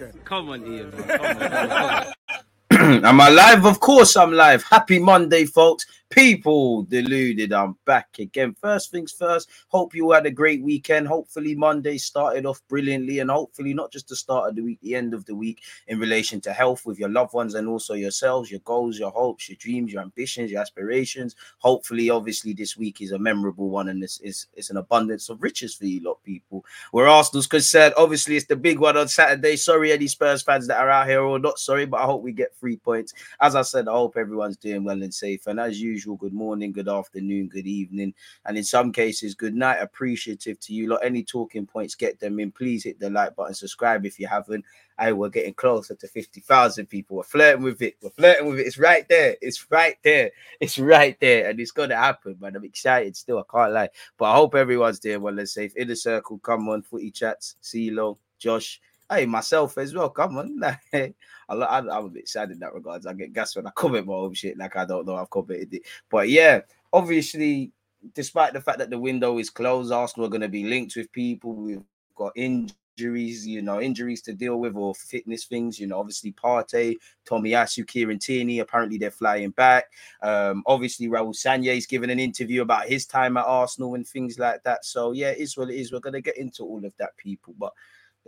I'm back. Come on, Ian. Man. Come on, come on. Am I live? Of course I'm live. Happy Monday, folks. People deluded. I'm back again. First things first. Hope you had a great weekend. Hopefully Monday started off brilliantly, and hopefully not just the start of the week, the end of the week in relation to health with your loved ones and also yourselves, your goals, your hopes, your dreams, your ambitions, your aspirations. Hopefully, obviously, this week is a memorable one, and this is it's an abundance of riches for you lot, people. Where Arsenal's concerned, obviously, it's the big one on Saturday. Sorry, any Spurs fans that are out here or not sorry, but I hope we get three points. As I said, I hope everyone's doing well and safe. And as usual, good morning, good afternoon, good evening, and in some cases, good night. Appreciative to you lot. Any talking points, get them in. Please hit the like button, subscribe if you haven't. Hey, we're getting closer to 50,000 people. We're flirting with it. We're flirting with it. It's right there. It's right there. It's right there. And it's going to happen, man. I'm excited still. I can't lie. But I hope everyone's doing well and safe. In the circle, come on, footy chats. See you, CeeLo, Josh. Hey, myself as well. Come on. I, I, I'm a bit sad in that regards. I get gas when I comment my own shit like I don't know I've commented it. But yeah, obviously, despite the fact that the window is closed, Arsenal are going to be linked with people. We've got injuries, you know, injuries to deal with or fitness things. You know, obviously Partey, Tomiyasu, Kieran Tierney. Apparently they're flying back. Um, obviously Raul Sanye's given an interview about his time at Arsenal and things like that. So yeah, it is what it is. We're gonna get into all of that, people, but.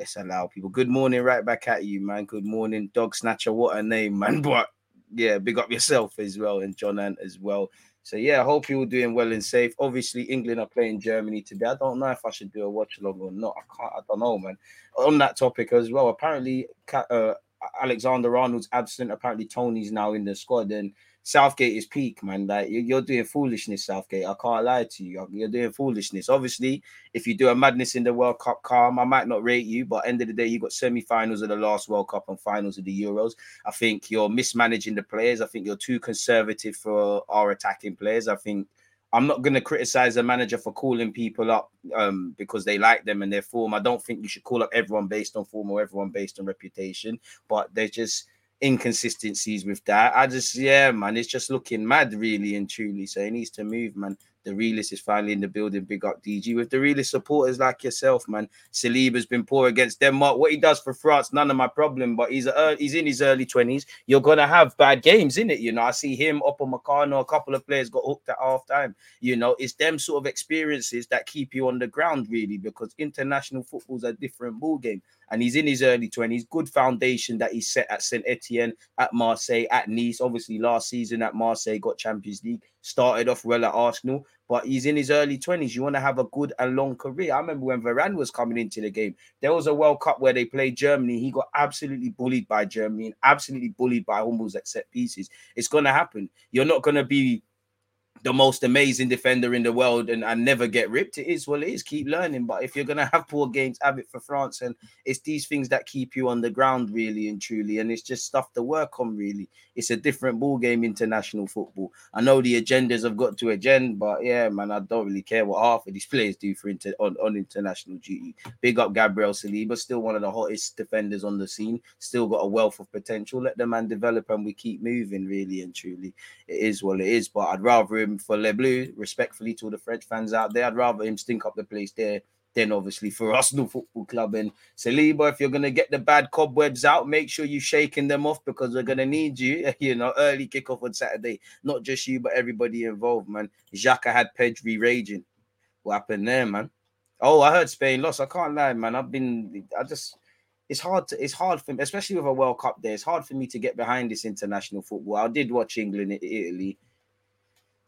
Let's allow people. Good morning, right back at you, man. Good morning, dog snatcher. What a name, man. But yeah, big up yourself as well, and John Ant as well. So yeah, I hope you're doing well and safe. Obviously, England are playing Germany today. I don't know if I should do a watch along or not. I can't. I don't know, man. On that topic as well, apparently uh, Alexander Arnold's absent. Apparently, Tony's now in the squad, and Southgate is peak, man. Like you're doing foolishness, Southgate. I can't lie to you. You're doing foolishness. Obviously, if you do a madness in the World Cup, calm. I might not rate you, but end of the day, you got semi-finals of the last World Cup and finals of the Euros. I think you're mismanaging the players. I think you're too conservative for our attacking players. I think I'm not going to criticize a manager for calling people up um, because they like them and their form. I don't think you should call up everyone based on form or everyone based on reputation, but they're just inconsistencies with that. I just, yeah, man, it's just looking mad, really and truly. So it needs to move, man. The realist is finally in the building. Big up DG with the realist supporters like yourself, man. Saliba's been poor against Denmark. What he does for France, none of my problem. But he's a, he's in his early twenties. You're gonna have bad games in it, you know. I see him up on Meccano. A couple of players got hooked at half time. You know, it's them sort of experiences that keep you on the ground, really, because international football's a different ball game and he's in his early 20s. Good foundation that he set at Saint Etienne, at Marseille, at Nice. Obviously, last season at Marseille got Champions League, started off well at Arsenal, but he's in his early 20s. You want to have a good and long career. I remember when Varane was coming into the game, there was a World Cup where they played Germany. He got absolutely bullied by Germany and absolutely bullied by Hummels at set pieces. It's going to happen. You're not going to be the most amazing defender in the world and, I never get ripped. It is well, it is. Keep learning. But if you're gonna have poor games, have it for France. And it's these things that keep you on the ground, really and truly. And it's just stuff to work on, really. It's a different ball game, international football. I know the agendas have got to agenda, but yeah, man, I don't really care what half of these players do for inter- on, on international duty. Big up Gabriel Saliba, still one of the hottest defenders on the scene, still got a wealth of potential. Let the man develop and we keep moving, really and truly. It is what it is. But I'd rather him for Le Bleu, respectfully to all the French fans out there. I'd rather him stink up the place there then obviously for Arsenal Football Club and Saliba, if you're gonna get the bad cobwebs out, make sure you're shaking them off because we're gonna need you. You know, early kickoff on Saturday. Not just you, but everybody involved, man. Xhaka had Pedri raging. What happened there, man? Oh, I heard Spain lost. I can't lie, man. I've been, I just, it's hard to, it's hard for me, especially with a World Cup there. It's hard for me to get behind this international football. I did watch England, Italy.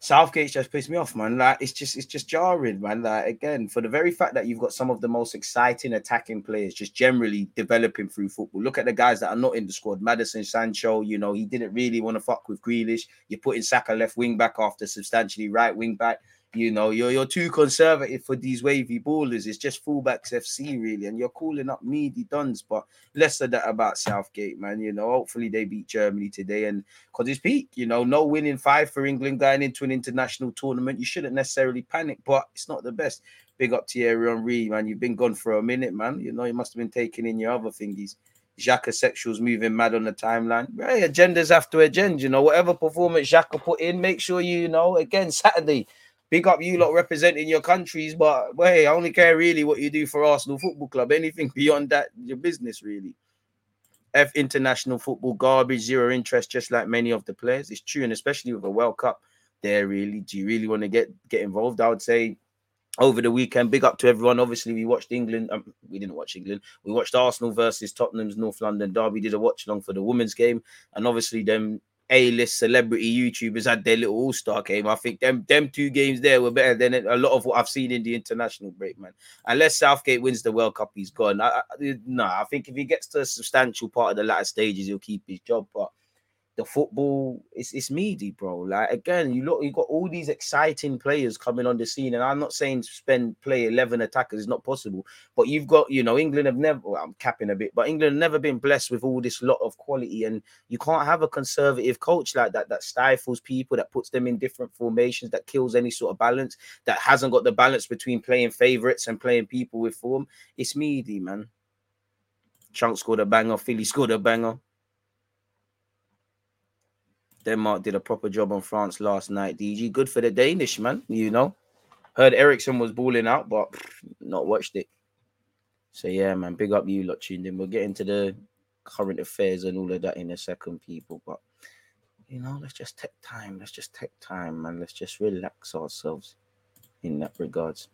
Southgate just pissed me off, man. Like it's just, it's just jarring, man. Like again, for the very fact that you've got some of the most exciting attacking players just generally developing through football. Look at the guys that are not in the squad. Maddison Sancho, you know, he didn't really want to fuck with Grealish. You're putting Saka left wing back after substantially right wing back. You know, you're you're too conservative for these wavy ballers. It's just fullbacks FC really, and you're calling up meaty duns. But less of that about Southgate, man. You know, hopefully they beat Germany today, and because it's peak. You know, no winning five for England going into an international tournament. You shouldn't necessarily panic, but it's not the best. Big up to Thierry Henry, man. You've been gone for a minute, man. You know, you must have been taking in your other thingies. Xhaka sexuals moving mad on the timeline. Agendas after agenda, you know, whatever performance Xhaka put in, make sure you, you know, again, Saturday, big up you lot representing your countries, but well, hey, I only care really what you do for Arsenal Football Club. Anything beyond that, your business really. F international football garbage, zero interest, just like many of the players. It's true, and especially with a World Cup, there really. Do you really want to get get involved? I would say over the weekend. Big up to everyone. Obviously, we watched England. Um, we didn't watch England. We watched Arsenal versus Tottenham's North London derby. Did a watch along for the women's game, and obviously them a-list celebrity YouTubers had their little all-star game. I think them them two games there were better than a lot of what I've seen in the international break, man. Unless Southgate wins the World Cup, he's gone. I, I, no, I think if he gets to a substantial part of the latter stages, he'll keep his job. But the football it's it's meaty, bro. Like again, you look, you got all these exciting players coming on the scene, and I'm not saying spend play eleven attackers is not possible, but you've got you know England have never. Well, I'm capping a bit, but England have never been blessed with all this lot of quality, and you can't have a conservative coach like that that stifles people, that puts them in different formations, that kills any sort of balance, that hasn't got the balance between playing favorites and playing people with form. It's meaty, man. Chunk scored a banger, Filly scored a banger. Denmark did a proper job on France last night. DG, good for the Danish man. You know, heard Eriksen was balling out, but not watched it. So yeah, man, big up you lot tuned in. We'll get into the current affairs and all of that in a second, people. But you know, let's just take time. Let's just take time, man. Let's just relax ourselves in that regards.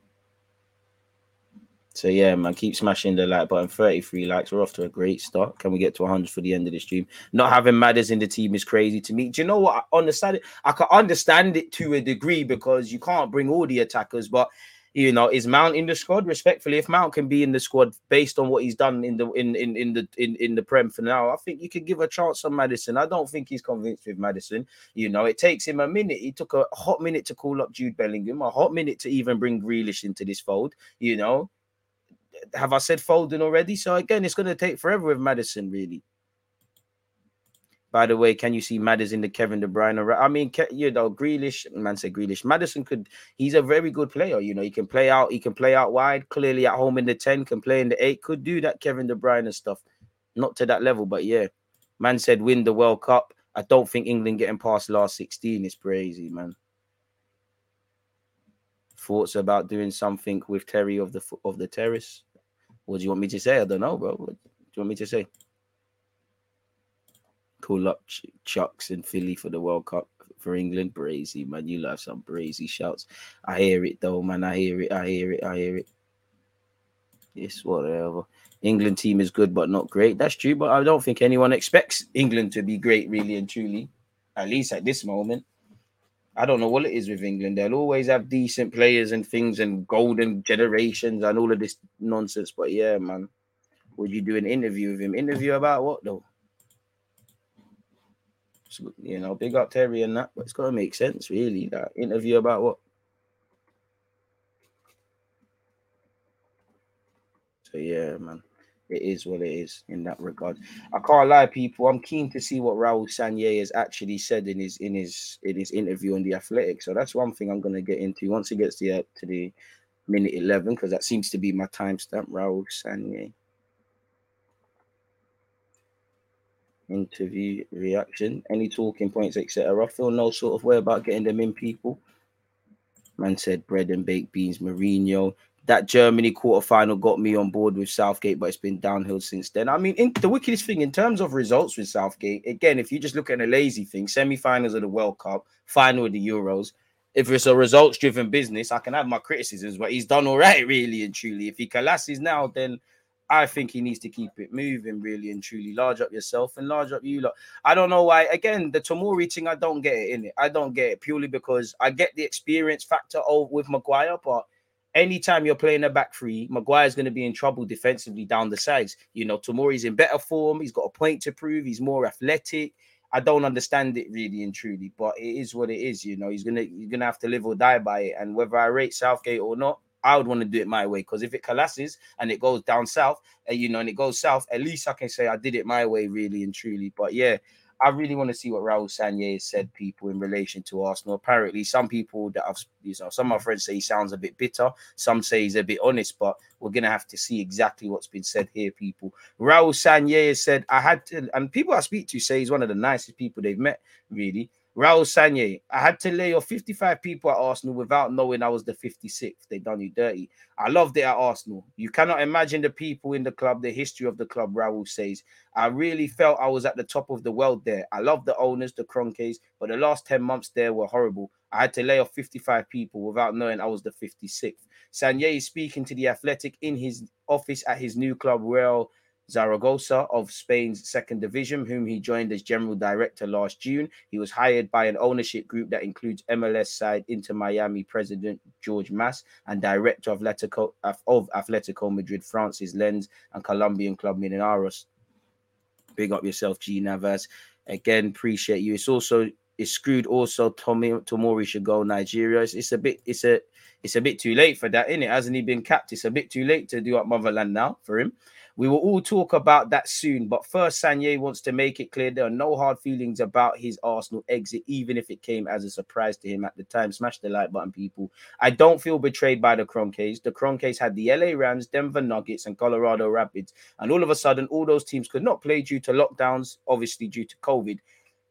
So yeah, man, keep smashing the like button. 33 likes. We're off to a great start. Can we get to 100 for the end of the stream? Not having Madders in the team is crazy to me. Do you know what? On the side, I can understand it to a degree because you can't bring all the attackers, but you know, is Mount in the squad? Respectfully, if Mount can be in the squad based on what he's done in the in in, in the in, in the Prem for now, I think you could give a chance on Maddison. I don't think he's convinced with Maddison. You know, it takes him a minute. He took a hot minute to call up Jude Bellingham, a hot minute to even bring Grealish into this fold. You know, have I said Foden already? So again, it's going to take forever with Maddison, really. By the way, can you see Maddison in the Kevin De Bruyne? I mean, you know, Grealish, man said Grealish. Maddison could, he's a very good player. You know, he can play out, he can play out wide, clearly at home in the 10, can play in the 8, could do that Kevin De Bruyne stuff. Not to that level, but yeah. Man said win the World Cup. I don't think England getting past last 16 is crazy, man thoughts about doing something with Terry of the of the terrace? What do you want me to say? I don't know, bro. What do you want me to say? Call up Ch- Chucks in Filly for the World Cup for England. Brazy, man. You love some brazy shouts. I hear it though, man. I hear it. I hear it. I hear it. Yes, whatever. England team is good, but not great. That's true, but I don't think anyone expects England to be great, really and truly, at least at this moment. I don't know what it is with England. They'll always have decent players and things and golden generations and all of this nonsense. But yeah, man, would you do an interview with him? Interview about what though? So, you know, big up Terry and that, but it's gotta make sense, really. That interview about what? So yeah, man it is what it is in that regard. I can't lie, people. I'm keen to see what Raul Sanllehi has actually said in his in his in his interview on the Athletic. So that's one thing I'm going to get into once he gets to the, to the minute 11 because that seems to be my timestamp. Raul Sanllehi interview reaction, any talking points, etc. I feel no sort of way about getting them in, people. Man said bread and baked beans, Mourinho that Germany quarterfinal got me on board with Southgate, but it's been downhill since then. I mean, in, the wickedest thing in terms of results with Southgate, again, if you just look at a lazy thing, semi-finals of the World Cup, final of the Euros. If it's a results-driven business, I can have my criticisms, but he's done all right, really and truly. If he collapses now, then I think he needs to keep it moving, really and truly. Large up yourself and large up you lot. I don't know why. Again, the Tomori thing, I don't get it in it. I don't get it purely because I get the experience factor of with Maguire, but anytime you're playing a back three, Maguire's going to be in trouble defensively down the sides. You know, Tomori's in better form. He's got a point to prove. He's more athletic. I don't understand it really and truly, but it is what it is. You know, he's gonna he's gonna have to live or die by it. And whether I rate Southgate or not, I would want to do it my way because if it collapses and it goes down south, and you know, and it goes south, at least I can say I did it my way, really and truly. But yeah, I really want to see what Raul Sanye said, people, in relation to Arsenal. Apparently, some people that I've, you know, some of my friends say he sounds a bit bitter. Some say he's a bit honest, but we're gonna have to see exactly what's been said here, people. Raul Sanye said, "I had to," and people I speak to say he's one of the nicest people they've met, really. Raul Sanye, I had to lay off 55 people at Arsenal without knowing I was the 56th. They done you dirty. I loved it at Arsenal. You cannot imagine the people in the club, the history of the club, Raul says. I really felt I was at the top of the world there. I love the owners, the Kroenkes, but the last 10 months there were horrible. I had to lay off 55 people without knowing I was the 56th. Sanye is speaking to the Athletic in his office at his new club, Real Zaragoza of Spain's second division, whom he joined as general director last June. He was hired by an ownership group that includes MLS side Inter Miami president George Mas and director of Atletico, of Atletico Madrid Francis Lens and Colombian club Millonarios. Big up yourself, G Navas. Again, appreciate you. It's also it's screwed. Also, Tommy Tomori should go Nigeria. It's, it's a bit. It's a. It's a bit too late for that, innit? Hasn't he been capped? It's a bit too late to do up motherland now for him. We will all talk about that soon. But first, Sanye wants to make it clear there are no hard feelings about his Arsenal exit, even if it came as a surprise to him at the time. Smash the like button, people. I don't feel betrayed by the Kroenkes. The Kroenkes had the LA Rams, Denver Nuggets, and Colorado Rapids. And all of a sudden, all those teams could not play due to lockdowns, obviously due to COVID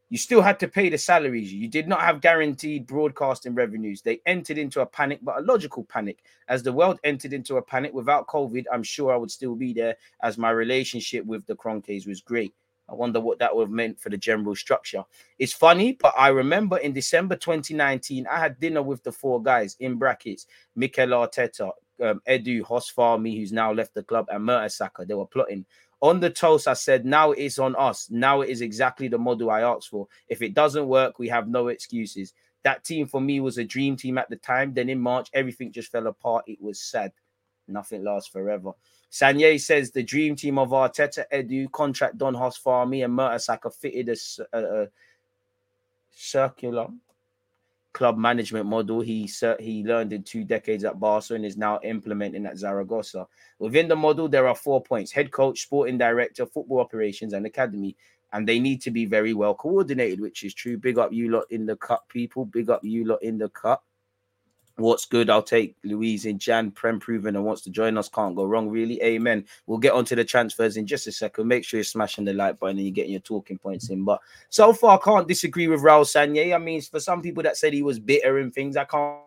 you still had to pay the salaries. You did not have guaranteed broadcasting revenues. They entered into a panic, but a logical panic. As the world entered into a panic without COVID, I'm sure I would still be there as my relationship with the Kroenkes was great. I wonder what that would have meant for the general structure. It's funny, but I remember in December 2019, I had dinner with the four guys in brackets Mikel Arteta, um, Edu Huss Fahmy, who's now left the club, and Mertesacker. They were plotting on the toast, I said, now it's on us. Now it is exactly the model I asked for. If it doesn't work, we have no excuses. That team for me was a dream team at the time. Then in March, everything just fell apart. It was sad. Nothing lasts forever. Sanye says the dream team of Arteta, Edu, contract Don Huss Fahmy, and Mertesacker fitted a, a, a circular club management model he he learned in two decades at Barca and is now implementing at Zaragoza. Within the model, there are four points: head coach, sporting director, football operations, and academy. And they need to be very well coordinated, which is true. Big up you lot in the cup, people. Big up you lot in the cup. What's good? I'll take Luiz in Jan, Prem proven and wants to join us. Can't go wrong, really. Amen. We'll get onto the transfers in just a second. Make sure you're smashing the like button and you're getting your talking points in. But so far, I can't disagree with Raul Sanye. I mean, for some people that said he was bitter and things, I can't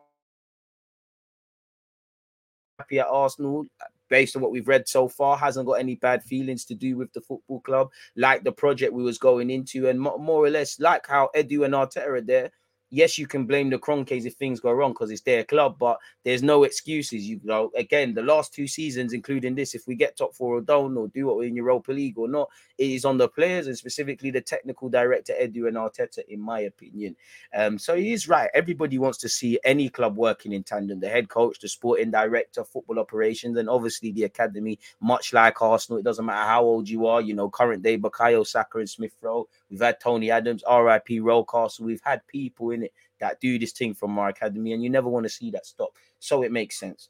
happy at Arsenal based on what we've read so far hasn't got any bad feelings to do with the football club like the project we was going into and more or less like how Edu and Arteta are there yes, you can blame the Kroenkes if things go wrong because it's their club, but there's no excuses. You know, again, the last two seasons, including this, if we get top four or don't, or do what we're in Europa League or not, it is on the players and specifically the technical director Edu and Arteta, in my opinion. Um, so he is right. Everybody wants to see any club working in tandem: the head coach, the sporting director, football operations, and obviously the academy. Much like Arsenal, it doesn't matter how old you are. You know, current day Bukayo Saka and Smith Rowe. We've had Tony Adams, R.I.P. Rocastle. We've had people in it that do this thing from our academy, and you never want to see that stop. So it makes sense.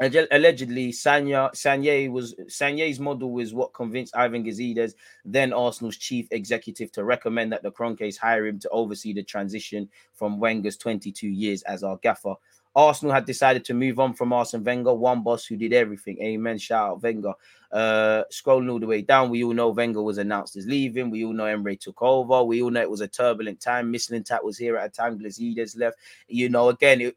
Allegedly, Sanya Sanye was Sanye's model was what convinced Ivan Gazidis, then Arsenal's chief executive, to recommend that the Kroenkes hire him to oversee the transition from Wenger's 22 years as our gaffer. Arsenal had decided to move on from Arsene Wenger, one boss who did everything. Amen. Shout out Wenger. Uh, scrolling all the way down, we all know Wenger was announced as leaving. We all know Emre took over. We all know it was a turbulent time. Mislintat was here at a time. Gazidis left. You know, again, it,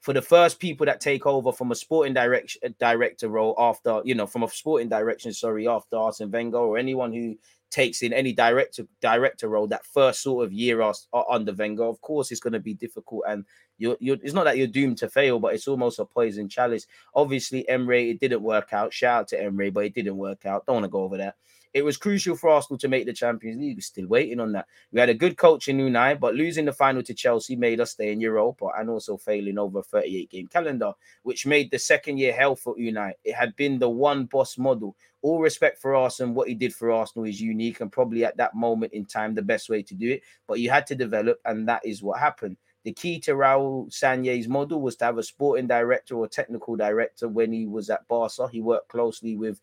for the first people that take over from a sporting direction director role after you know from a sporting direction, sorry, after Arsene Wenger or anyone who takes in any director director role that first sort of year uh, under Wenger, of course, it's going to be difficult. And you're, you're, it's not that you're doomed to fail, but it's almost a poison chalice. Obviously, Emre, it didn't work out. Shout out to Emre, but it didn't work out. Don't want to go over that. It was crucial for Arsenal to make the Champions League. We're still waiting on that. We had a good coach in Unai, but losing the final to Chelsea made us stay in Europa and also failing over a 38 game calendar, which made the second year hell for Unai. It had been the one boss model. All respect for Arsenal. What he did for Arsenal is unique and probably at that moment in time the best way to do it. But you had to develop, and that is what happened. The key to Raul Sanye's model was to have a sporting director or technical director when he was at Barca. He worked closely with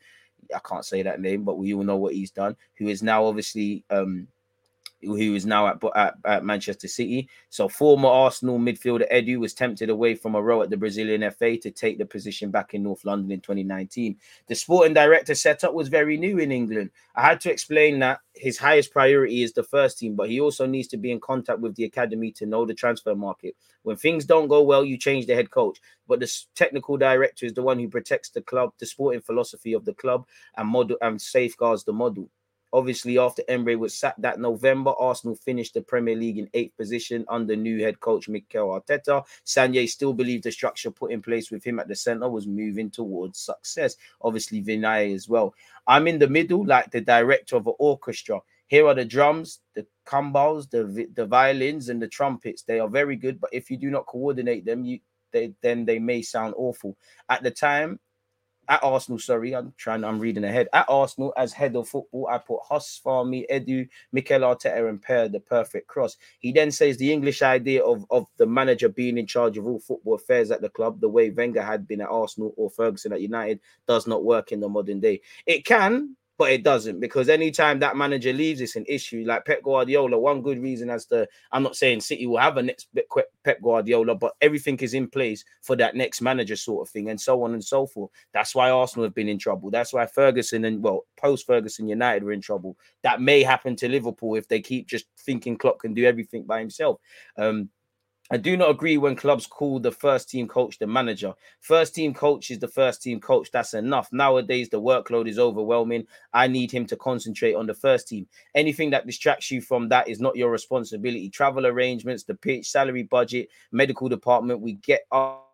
I can't say that name, but we all know what he's done. Who is now obviously um who is now at, at, at Manchester City. So former Arsenal midfielder Edu was tempted away from a role at the Brazilian FA to take the position back in North London in 2019. The sporting director setup was very new in England. I had to explain that his highest priority is the first team, but he also needs to be in contact with the academy to know the transfer market. When things don't go well, you change the head coach, but the technical director is the one who protects the club, the sporting philosophy of the club, and model and safeguards the model. Obviously, after Emre was sacked that November, Arsenal finished the Premier League in eighth position under new head coach Mikel Arteta. Sanye still believed the structure put in place with him at the centre was moving towards success. Obviously, Vinai as well. I'm in the middle, like the director of an orchestra. Here are the drums, the cymbals, the the violins, and the trumpets. They are very good, but if you do not coordinate them, you they, then they may sound awful. At the time, at Arsenal, sorry, I'm trying, I'm reading ahead. At Arsenal, as head of football, I put Huss, Fahmy, Edu, Mikel Arteta, and Per the perfect cross. He then says the English idea of, of the manager being in charge of all football affairs at the club, the way Wenger had been at Arsenal or Ferguson at United, does not work in the modern day. It can, but it doesn't because anytime that manager leaves, it's an issue. Like Pep Guardiola, one good reason as to I'm not saying City will have a next Pep Guardiola, but everything is in place for that next manager sort of thing, and so on and so forth. That's why Arsenal have been in trouble. That's why Ferguson and well, post Ferguson United were in trouble. That may happen to Liverpool if they keep just thinking Klopp can do everything by himself. Um, I do not agree when clubs call the first team coach the manager. First team coach is the first team coach. That's enough. Nowadays, the workload is overwhelming. I need him to concentrate on the first team. Anything that distracts you from that is not your responsibility. Travel arrangements, the pitch, salary budget, medical department, we get up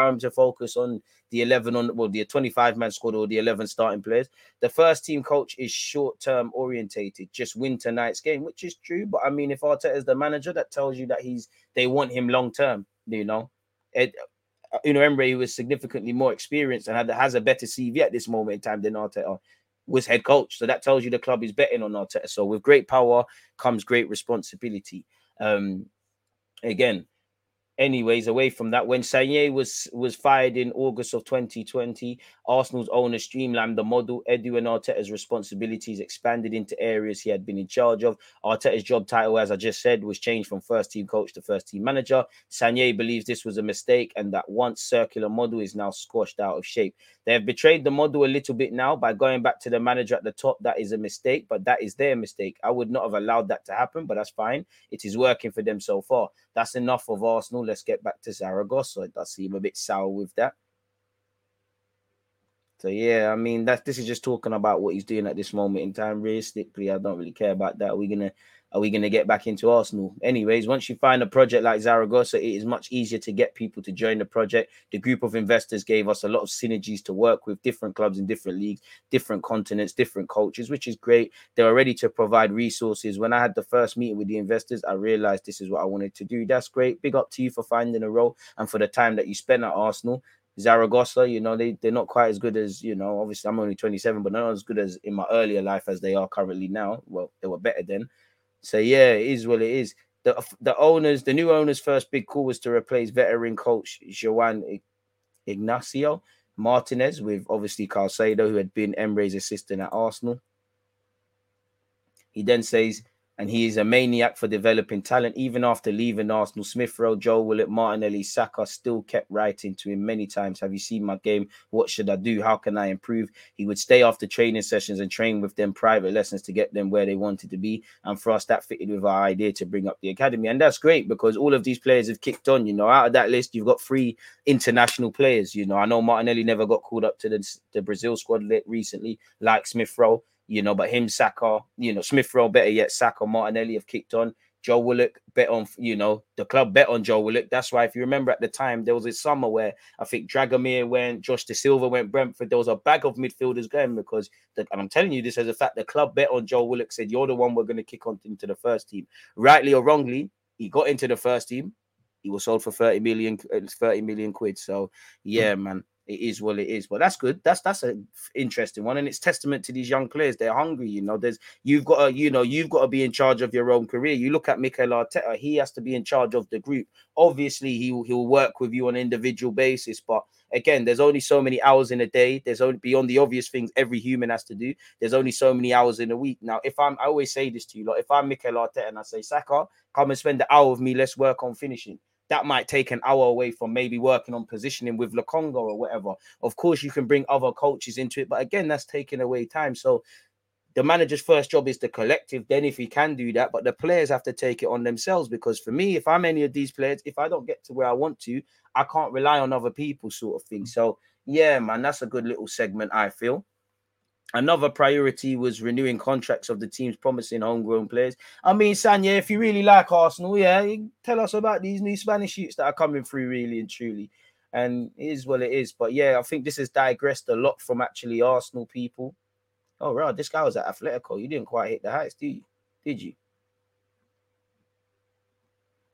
time to focus on the 11 on well the 25 man squad or the 11 starting players. The first team coach is short term orientated just win tonight's game which is true but i mean if Arteta is the manager that tells you that he's they want him long term you know? It you know Emre was significantly more experienced and had, has a better CV at this moment in time than Arteta was head coach. So that tells you the club is betting on Arteta. So with great power comes great responsibility. Um again anyways, away from that, when Sanye was was fired in August of 2020, Arsenal's owner streamlined the model. Edu and Arteta's responsibilities expanded into areas he had been in charge of. Arteta's job title, as I just said, was changed from first team coach to first team manager. Sanye believes this was a mistake and that once circular model is now squashed out of shape. They have betrayed the model a little bit now by going back to the manager at the top. That is a mistake, but that is their mistake. I would not have allowed that to happen, but that's fine. It is working for them so far. That's enough of Arsenal. Let's get back to Zaragoza. It does seem a bit sour with that. So yeah, I mean that this is just talking about what he's doing at this moment in time. Realistically, I don't really care about that. We're gonna are we gonna get back into Arsenal? Anyways, once you find a project like Zaragoza, it is much easier to get people to join the project. The group of investors gave us a lot of synergies to work with different clubs in different leagues, different continents, different cultures, which is great. They were ready to provide resources. When I had the first meeting with the investors, I realized this is what I wanted to do. That's great. Big up to you for finding a role and for the time that you spent at Arsenal. Zaragoza, you know, they, they're not quite as good as, you know, obviously I'm only 27, but not as good as in my earlier life as they are currently now. Well, they were better then. So yeah, it is what it is. The the owners, the new owners' first big call was to replace veteran coach Joan Ignacio Martinez with obviously Carcedo, who had been Emre's assistant at Arsenal. He then says, and he is a maniac for developing talent. Even after leaving Arsenal, Smith Rowe, Joe Willock, Martinelli, Saka still kept writing to him many times. Have you seen my game? What should I do? How can I improve? He would stay after training sessions and train with them private lessons to get them where they wanted to be. And for us, that fitted with our idea to bring up the academy. And that's great because all of these players have kicked on. You know, out of that list, you've got three international players. You know, I know Martinelli never got called up to the, the Brazil squad recently, like Smith Rowe you know, but him, Saka, you know, Smith Rowe, better yet, Saka, Martinelli have kicked on. Joe Willock bet on, you know, the club bet on Joe Willock. That's why, if you remember at the time, there was a summer where I think Dragomir went, Josh De Silva went, Brentford. There was a bag of midfielders going because, the, and I'm telling you this as a fact, the club bet on Joe Willock, said, You're the one we're going to kick on into the first team. Rightly or wrongly, he got into the first team. He was sold for 30 million, uh, 30 million quid. So, yeah, hmm. man it is what it is. But that's good. That's that's an interesting one, and it's testament to these young players. They're hungry. You know, there's you've got to, you know, you've got to be in charge of your own career. You look at Mikel Arteta; he has to be in charge of the group. Obviously, he he'll work with you on an individual basis, but again, there's only so many hours in a day. There's only beyond the obvious things every human has to do. There's only so many hours in a week. Now, if I'm, I always say this to you, like if I'm Mikel Arteta and I say Saka, come and spend the hour with me. Let's work on finishing that might take an hour away from maybe working on positioning with Lokonga or whatever. Of course, you can bring other coaches into it, but again, that's taking away time. So the manager's first job is the collective. Then, if he can do that, but the players have to take it on themselves because for me, if I'm any of these players, if I don't get to where I want to, I can't rely on other people, sort of thing. Mm. So, yeah, man, that's a good little segment, I feel. Another priority was renewing contracts of the team's promising homegrown players. I mean, Sanya, if you really like Arsenal, yeah, tell us about these new Spanish shoots that are coming through, really and truly. And it is what it is. But yeah, I think this has digressed a lot from actually Arsenal people. Oh, right, this guy was at Atletico. You didn't quite hit the heights, did you? Did you?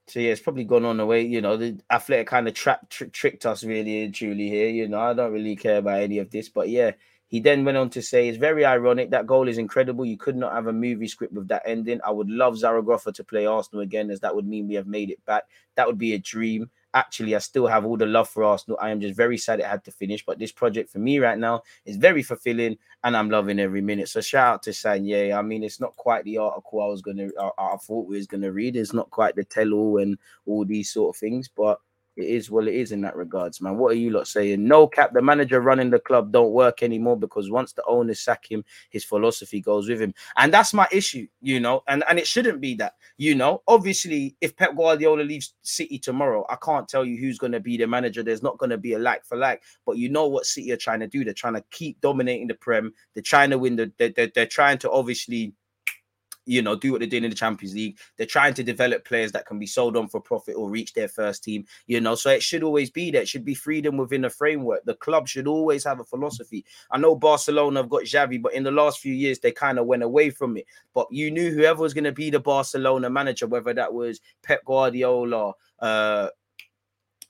So yeah, it's probably gone on the way. You know, the Athletic kind of tr- tricked us really and truly here. You know, I don't really care about any of this, but yeah, he then went on to say, It's very ironic. That goal is incredible. You could not have a movie script with that ending. I would love Zaragoza to play Arsenal again, as that would mean we have made it back. That would be a dream. Actually, I still have all the love for Arsenal. I am just very sad it had to finish. But this project for me right now is very fulfilling and I'm loving every minute. So shout out to Sanye. I mean, it's not quite the article I was gonna I, I thought we was gonna read. It's not quite the tell all and all these sort of things, but it is what it is in that regards, man. What are you lot saying? No cap, the manager running the club don't work anymore because once the owners sack him, his philosophy goes with him. And that's my issue, you know, and, and it shouldn't be that, you know. Obviously, if Pep Guardiola leaves City tomorrow, I can't tell you who's going to be the manager. There's not going to be a like for like, but you know what City are trying to do. They're trying to keep dominating the Prem. They're trying to win the, they're, they're, they're trying to obviously you know, do what they're doing in the Champions League. They're trying to develop players that can be sold on for profit or reach their first team, you know. So it should always be that. It should be freedom within a framework. The club should always have a philosophy. I know Barcelona have got Xavi, but in the last few years, they kind of went away from it. But you knew whoever was going to be the Barcelona manager, whether that was Pep Guardiola, uh,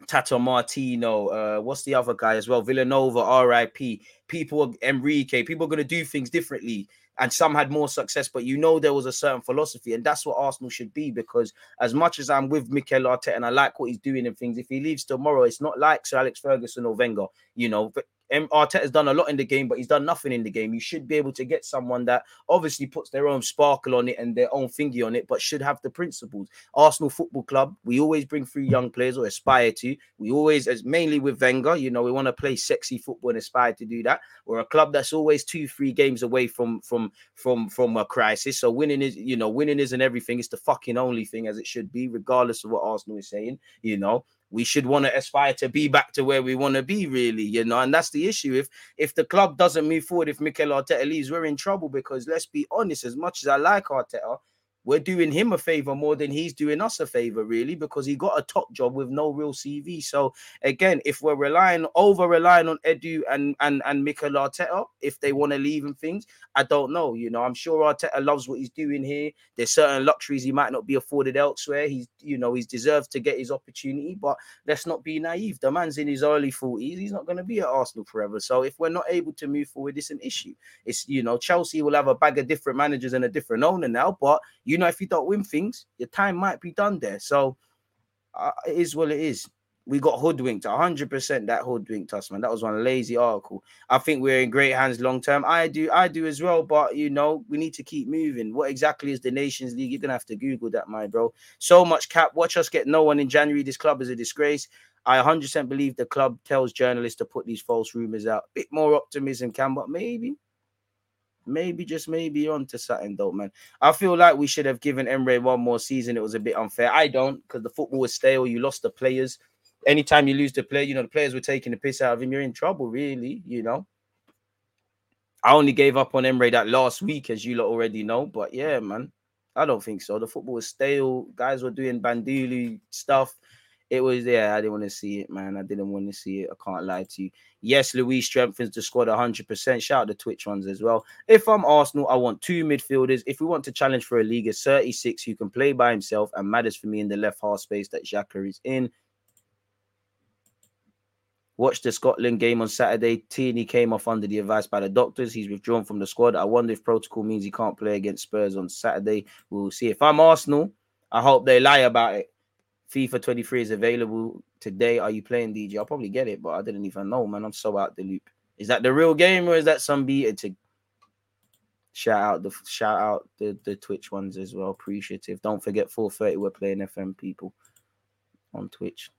Tata Martino, uh, what's the other guy as well? Vilanova, RIP. People, Enrique, people are going to do things differently and some had more success, but you know there was a certain philosophy, and that's what Arsenal should be. Because as much as I'm with Mikel Arteta and I like what he's doing and things, if he leaves tomorrow, it's not like Sir Alex Ferguson or Wenger. You know, but Arteta's done a lot in the game, but he's done nothing in the game. You should be able to get someone that obviously puts their own sparkle on it and their own thingy on it, but should have the principles. Arsenal Football Club, we always bring through young players or aspire to. We always, as mainly with Wenger, you know, we want to play sexy football and aspire to do that. We're a club that's always two, three games away from from from from a crisis. So winning is, you know, winning isn't everything. It's the fucking only thing as it should be, regardless of what Arsenal is saying. You know, we should want to aspire to be back to where we want to be, really, you know. And that's the issue. If if the club doesn't move forward, if Mikel Arteta leaves, we're in trouble because let's be honest, as much as I like Arteta, we're doing him a favor more than he's doing us a favor, really, because he got a top job with no real CV. So again, if we're relying over relying on Edu and and and Mikel Arteta, if they want to leave and things, I don't know. You know, I'm sure Arteta loves what he's doing here. There's certain luxuries he might not be afforded elsewhere. He's you know he's deserved to get his opportunity, but let's not be naive. The man's in his early 40s. He's not going to be at Arsenal forever. So if we're not able to move forward, it's an issue. It's you know Chelsea will have a bag of different managers and a different owner now, but you know, if you don't win things, your time might be done there. So uh, it is what it is. we got hoodwinked. 100% that hoodwinked us, man. That was one lazy article. I think we're in great hands long term. I do, I do as well. But you know, we need to keep moving. What exactly is the Nations League? You're gonna have to Google that, my bro. So much cap. Watch us get no one in January. This club is a disgrace. I 100% believe the club tells journalists to put these false rumors out. Bit more optimism, can, but maybe, maybe just maybe on to something, though, man. I feel like we should have given Emre one more season. It was a bit unfair. I don't, because the football was stale. You lost the players. Anytime you lose the player, you know, the players were taking the piss out of him. You're in trouble, really, you know. I only gave up on Emre that last week, as you lot already know. But yeah, man, I don't think so. The football was stale. Guys were doing bandulu stuff it was yeah, I didn't want to see it, man. I didn't want to see it. I can't lie to you. Yes, Louis strengthens the squad 100%. Shout out the Twitch ones as well. If I'm Arsenal, I want two midfielders. If we want to challenge for a league, a 36 who can play by himself and matters for me in the left half space that Xhaka is in. Watch the Scotland game on Saturday. Tierney came off under the advice by the doctors. He's withdrawn from the squad. I wonder if protocol means he can't play against Spurs on Saturday. We'll see. If I'm Arsenal, I hope they lie about it. FIFA 23 is available today. Are you playing DJ? I'll probably get it, but I didn't even know, man. I'm so out the loop. Is that the real game or is that some beta to shout out the shout out the, the Twitch ones as well? Appreciative. Don't forget 4:30. We're playing FM people on Twitch.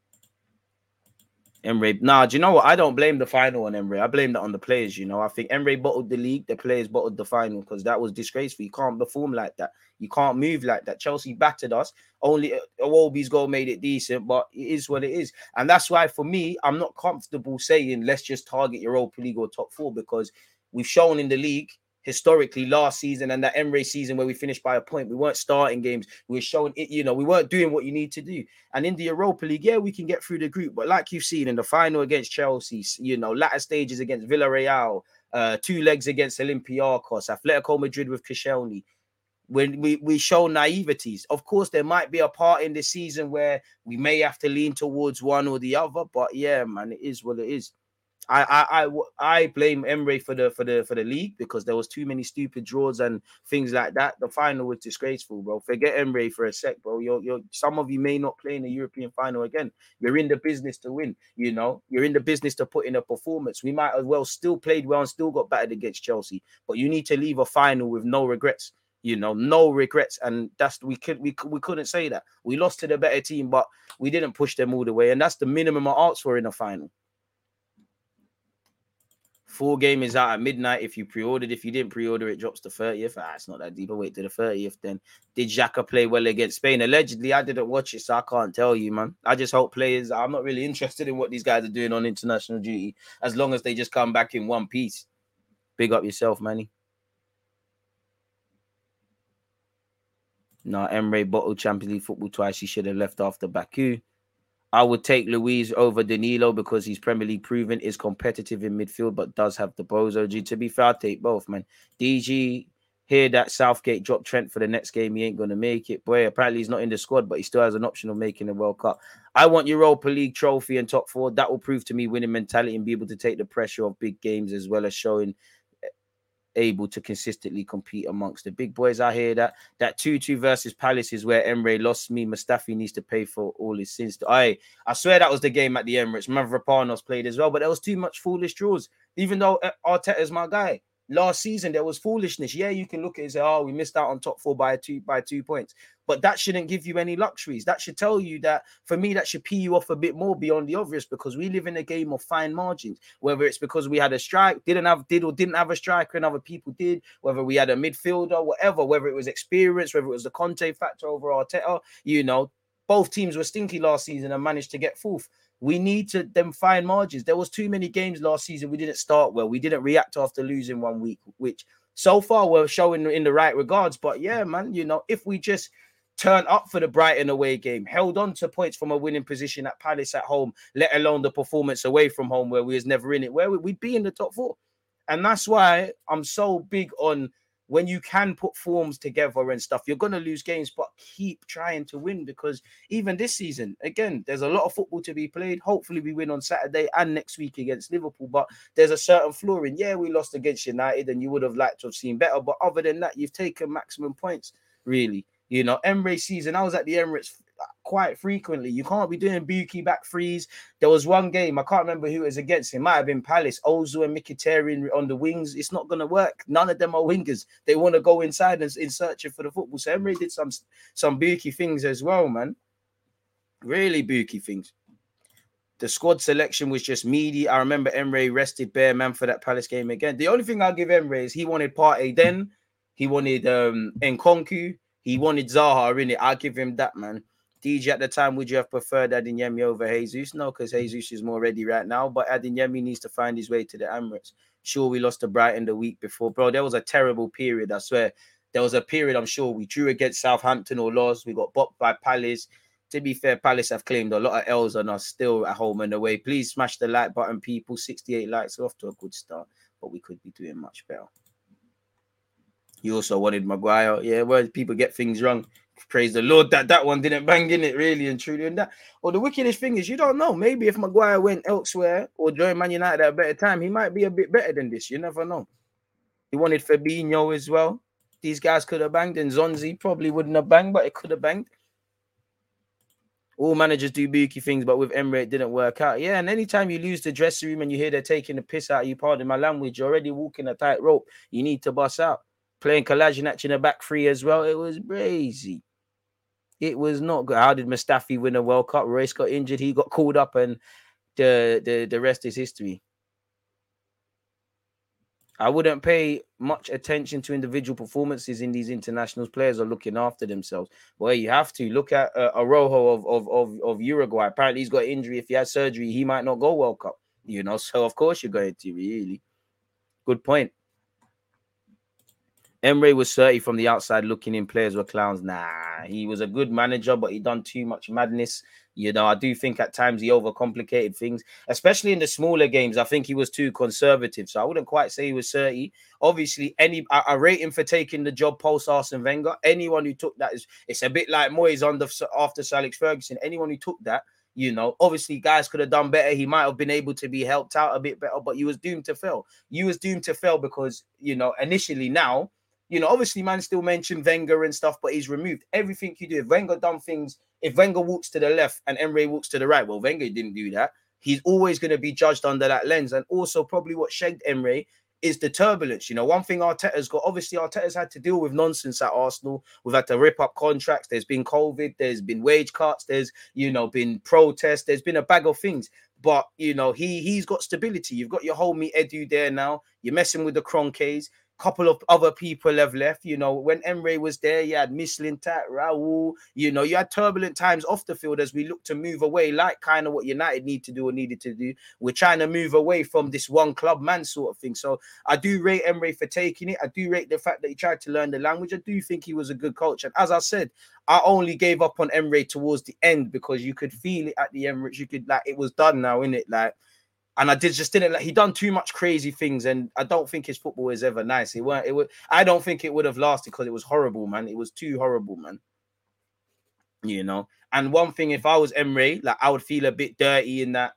Emre, nah, do you know what? I don't blame the final on Emre. I blame that on the players. You know, I think Emre bottled the league, the players bottled the final because that was disgraceful. You can't perform like that. You can't move like that. Chelsea battered us. Only uh, Iwobi's goal made it decent, but it is what it is. And that's why, for me, I'm not comfortable saying let's just target Europa League or top four because we've shown in the league historically last season and that Emre season where we finished by a point. We weren't starting games. We were showing it, you know, we weren't doing what you need to do. And in the Europa League, yeah, we can get through the group. But like you've seen in the final against Chelsea, you know, latter stages against Villarreal, uh, two legs against Olympiacos, Atletico Madrid with Koscielny, when we, we show naiveties. Of course, there might be a part in the season where we may have to lean towards one or the other, but yeah, man, it is what it is. I I I, blame Emre for the for the for the league because there was too many stupid draws and things like that. The final was disgraceful, bro. Forget Emre for a sec, bro. You're you're some of you may not play in the European final again. You're in the business to win, you know. You're in the business to put in a performance. We might as well still played well and still got battered against Chelsea, but you need to leave a final with no regrets. You know, no regrets, and that's we could we we couldn't say that we lost to the better team, but we didn't push them all the way, and that's the minimum I asked for in a final. Full game is out at midnight. If you pre-ordered, if you didn't pre-order, it drops to 30th. Ah, it's not that deep. I'll wait to the 30th. Then did Xhaka play well against Spain? Allegedly, I didn't watch it, so I can't tell you, man. I just hope players. I'm not really interested in what these guys are doing on international duty, as long as they just come back in one piece. Big up yourself, Manny. No, Emre bottled Champions League football twice. He should have left after Baku. I would take Luiz over Danilo because he's Premier League proven, is competitive in midfield, but does have the bozo. G. To be fair, I'll take both, man. DG, hear that Southgate dropped Trent for the next game. He ain't going to make it. Boy, apparently he's not in the squad, but he still has an option of making the World Cup. I want Europa League trophy and top four. That will prove to me winning mentality and be able to take the pressure of big games as well as showing able to consistently compete amongst the big boys. I hear that that 2-2 versus Palace is where Emre lost me. Mustafi needs to pay for all his sins. I I swear that was the game at the Emirates. Mavropanos played as well, but there was too much foolish draws. Even though uh, Arteta's my guy, last season there was foolishness. Yeah, you can look at it and say, oh, we missed out on top four by two by two points. But that shouldn't give you any luxuries. That should tell you that for me, that should pee you off a bit more beyond the obvious because we live in a game of fine margins. Whether it's because we had a strike, didn't have did or didn't have a striker, and other people did, whether we had a midfielder, whatever, whether it was experience, whether it was the Conte factor over Arteta, you know, both teams were stinky last season and managed to get fourth. We need to them find margins. There was too many games last season. We didn't start well. We didn't react after losing one week, which so far we're showing in the right regards. But yeah, man, you know, if we just turn up for the Brighton away game, held on to points from a winning position at Palace at home, let alone the performance away from home where we was never in it, where we'd be in the top four. And that's why I'm so big on when you can put forms together and stuff, you're going to lose games, but keep trying to win because even this season, again, there's a lot of football to be played. Hopefully, we win on Saturday and next week against Liverpool, but there's a certain flaw in. Yeah, we lost against United and you would have liked to have seen better, but other than that, you've taken maximum points, really. You know, Emre season, I was at the Emirates quite frequently. You can't be doing Buki back freeze. There was one game, I can't remember who it was against. It might have been Palace, Ozil and Mkhitaryan on the wings. It's not going to work. None of them are wingers. They want to go inside and in searching for the football. So Emery did some some Buki things as well, man. Really Buki things. The squad selection was just meaty. I remember Emery rested bare man for that Palace game again. The only thing I'll give Emery is he wanted Partey then, he wanted um Nkunku, he wanted Zaha in it. I'll give him that, man. DJ at the time, would you have preferred Adeyemi over Jesus? No, because Jesus is more ready right now. But Adeyemi needs to find his way to the Emirates. Sure, we lost to Brighton the week before, bro. There was a terrible period. I swear, there was a period. I'm sure we drew against Southampton or lost. We got bopped by Palace. To be fair, Palace have claimed a lot of L's on us still at home and away. Please smash the like button, people. 68 likes off to a good start, but we could be doing much better. You also wanted Maguire. Yeah, well, people get things wrong. Praise the Lord that that one didn't bang in it really and truly. And that, or the wickedest thing is, you don't know. Maybe if Maguire went elsewhere or joined Man United at a better time, he might be a bit better than this. You never know. He wanted Fabinho as well. These guys could have banged, and Zonzi probably wouldn't have banged, but it could have banged. All managers do booky things, but with Emery it didn't work out. Yeah, and anytime you lose the dressing room and you hear they're taking the piss out of you, pardon my language, you're already walking a tight rope. You need to bust out. Playing Kolasinac in the back three as well, it was crazy. It was not good. How did Mustafi win a World Cup? Reus got injured, he got called up, and the the, the rest is history. I wouldn't pay much attention to individual performances in these internationals. Players are looking after themselves. Well, you have to look at uh, Araujo of, of of of Uruguay. Apparently, he's got injury. If he has surgery, he might not go World Cup. You know, so of course you're going to really. Good point. Emery was 30 from the outside looking in. Players were clowns. Nah, he was a good manager, but he done too much madness. You know, I do think at times he overcomplicated things, especially in the smaller games. I think he was too conservative. So I wouldn't quite say he was 30. Obviously, any I, I rate him for taking the job post Arsene Wenger. Anyone who took that is it's a bit like Moyes on the after Alex Ferguson. Anyone who took that, you know, obviously guys could have done better. He might have been able to be helped out a bit better, but you was doomed to fail. You was doomed to fail because you know initially now you know, obviously, man still mentioned Wenger and stuff, but he's removed everything you do. If Wenger done things, if Wenger walks to the left and Emery walks to the right, well, Wenger didn't do that. He's always going to be judged under that lens. And also, probably what shagged Emery is the turbulence. You know, one thing Arteta's got, obviously, Arteta's had to deal with nonsense at Arsenal. We've had to rip up contracts. There's been COVID, there's been wage cuts, there's, you know, been protests, there's been a bag of things. But, you know, he, he's got stability. You've got your homie Edu there now. You're messing with the Kroenkes couple of other people have left. You know, when Emery was there, you had Mislintat, Raul. You know, you had turbulent times off the field as we look to move away, like kind of what United need to do or needed to do. We're trying to move away from this one club man sort of thing. So I do rate Emery for taking it. I do rate the fact that he tried to learn the language. I do think he was a good coach. And as I said, I only gave up on Emery towards the end because you could feel it at the Emirates. You could like it was done now, in it? Like and I did just didn't like he done too much crazy things, and I don't think his football is ever nice. It weren't. It would. I don't think it would have lasted because it was horrible, man. It was too horrible, man. You know. And one thing, if I was Emery, like I would feel a bit dirty in that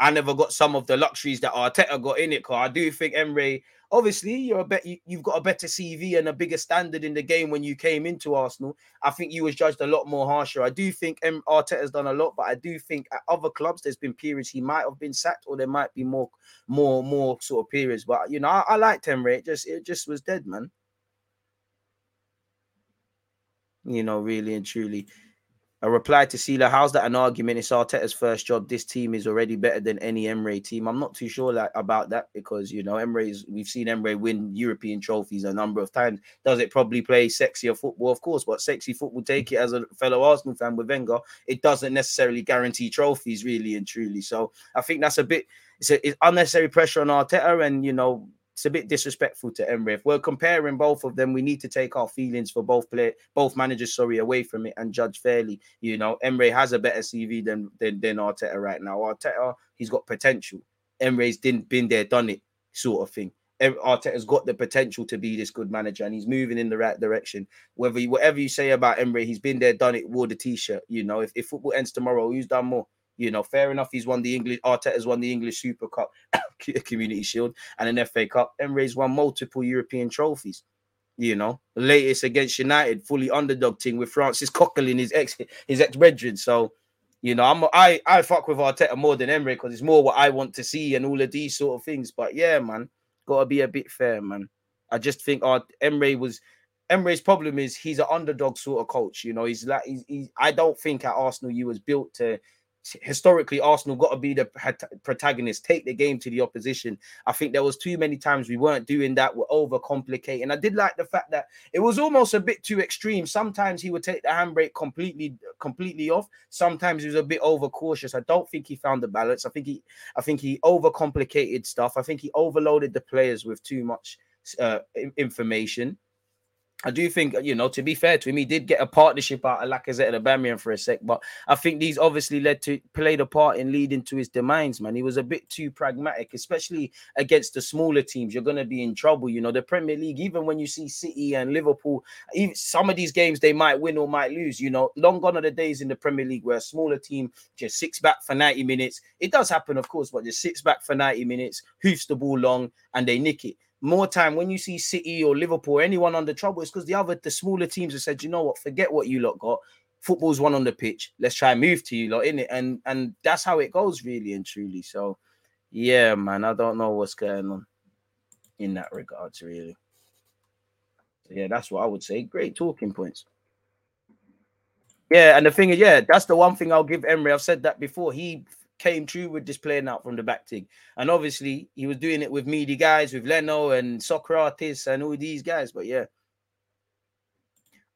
I never got some of the luxuries that Arteta got in it. Cause I do think Emery obviously you're a bet you, have got a better CV and a bigger standard in the game when you came into Arsenal. I think you was judged a lot more harsher. I do think M- Arteta's done a lot, but I do think at other clubs there's been periods he might have been sacked, or there might be more, more, more sort of periods. But you know, I, I liked Emery. It just it just was dead, man. You know, really and truly. A reply to Sila, how's that an argument? It's Arteta's first job. This team is already better than any Emery team. I'm not too sure like, about that because you know Emery's we've seen Emery win European trophies a number of times. Does it probably play sexier football? Of course, but sexy football, take it as a fellow Arsenal fan with Wenger, it doesn't necessarily guarantee trophies, really and truly. So I think that's a bit it's, a, it's unnecessary pressure on Arteta, and you know it's a bit disrespectful to Emery. If we're comparing both of them, we need to take our feelings for both play both managers, sorry, away from it and judge fairly. You know, Emery has a better CV than than, than Arteta right now. Arteta, he's got potential. Emery's didn't been there, done it, sort of thing. Arteta's got the potential to be this good manager, and he's moving in the right direction. Whether whatever you say about Emery, he's been there, done it, wore the t-shirt. You know, if, if football ends tomorrow, who's done more? You know, fair enough. He's won the English. Arteta's won the English Super Cup, Community Shield, and an FA Cup. Emery's won multiple European trophies. You know, latest against United, fully underdog team with Francis Coquelin, his ex his ex brethren. So, you know, I'm I I fuck with Arteta more than Emery because it's more what I want to see and all of these sort of things. But yeah, man, gotta be a bit fair, man. I just think our Emery was Emery's problem is he's an underdog sort of coach. You know, he's like he's, he's I don't think at Arsenal you was built to historically Arsenal got to be the protagonist, take the game to the opposition. I think there was too many times we weren't doing that. We're overcomplicating. I did like the fact that it was almost a bit too extreme. Sometimes he would take the handbrake completely, completely off. Sometimes he was a bit overcautious. I don't think he found the balance. I think he, I think he overcomplicated stuff. I think he overloaded the players with too much uh, information. I do think, you know, to be fair to him, he did get a partnership out of Lacazette and Aubameyang for a sec, but I think these obviously led to played a part in leading to his demise. Man, he was a bit too pragmatic, especially against the smaller teams. You're going to be in trouble. You know, the Premier League, even when you see City and Liverpool, even some of these games they might win or might lose. You know, long gone are the days in the Premier League where a smaller team just sits back for 90 minutes. It does happen, of course, but just sits back for 90 minutes, hoofs the ball long, and they nick it more time when you see City or Liverpool or anyone under trouble, it's because the other the smaller teams have said, you know what, forget what you lot got. Football's one on the pitch. Let's try and move to you lot in it. And and that's how it goes, really and truly. So yeah, man, I don't know what's going on in that regards, really. Yeah, that's what I would say. Great talking points. Yeah, and the thing is, yeah, that's the one thing I'll give Emery. I've said that before. He came true with this playing out from the back thing. And obviously, he was doing it with meaty guys, with Leno and Sokratis and all these guys. But yeah,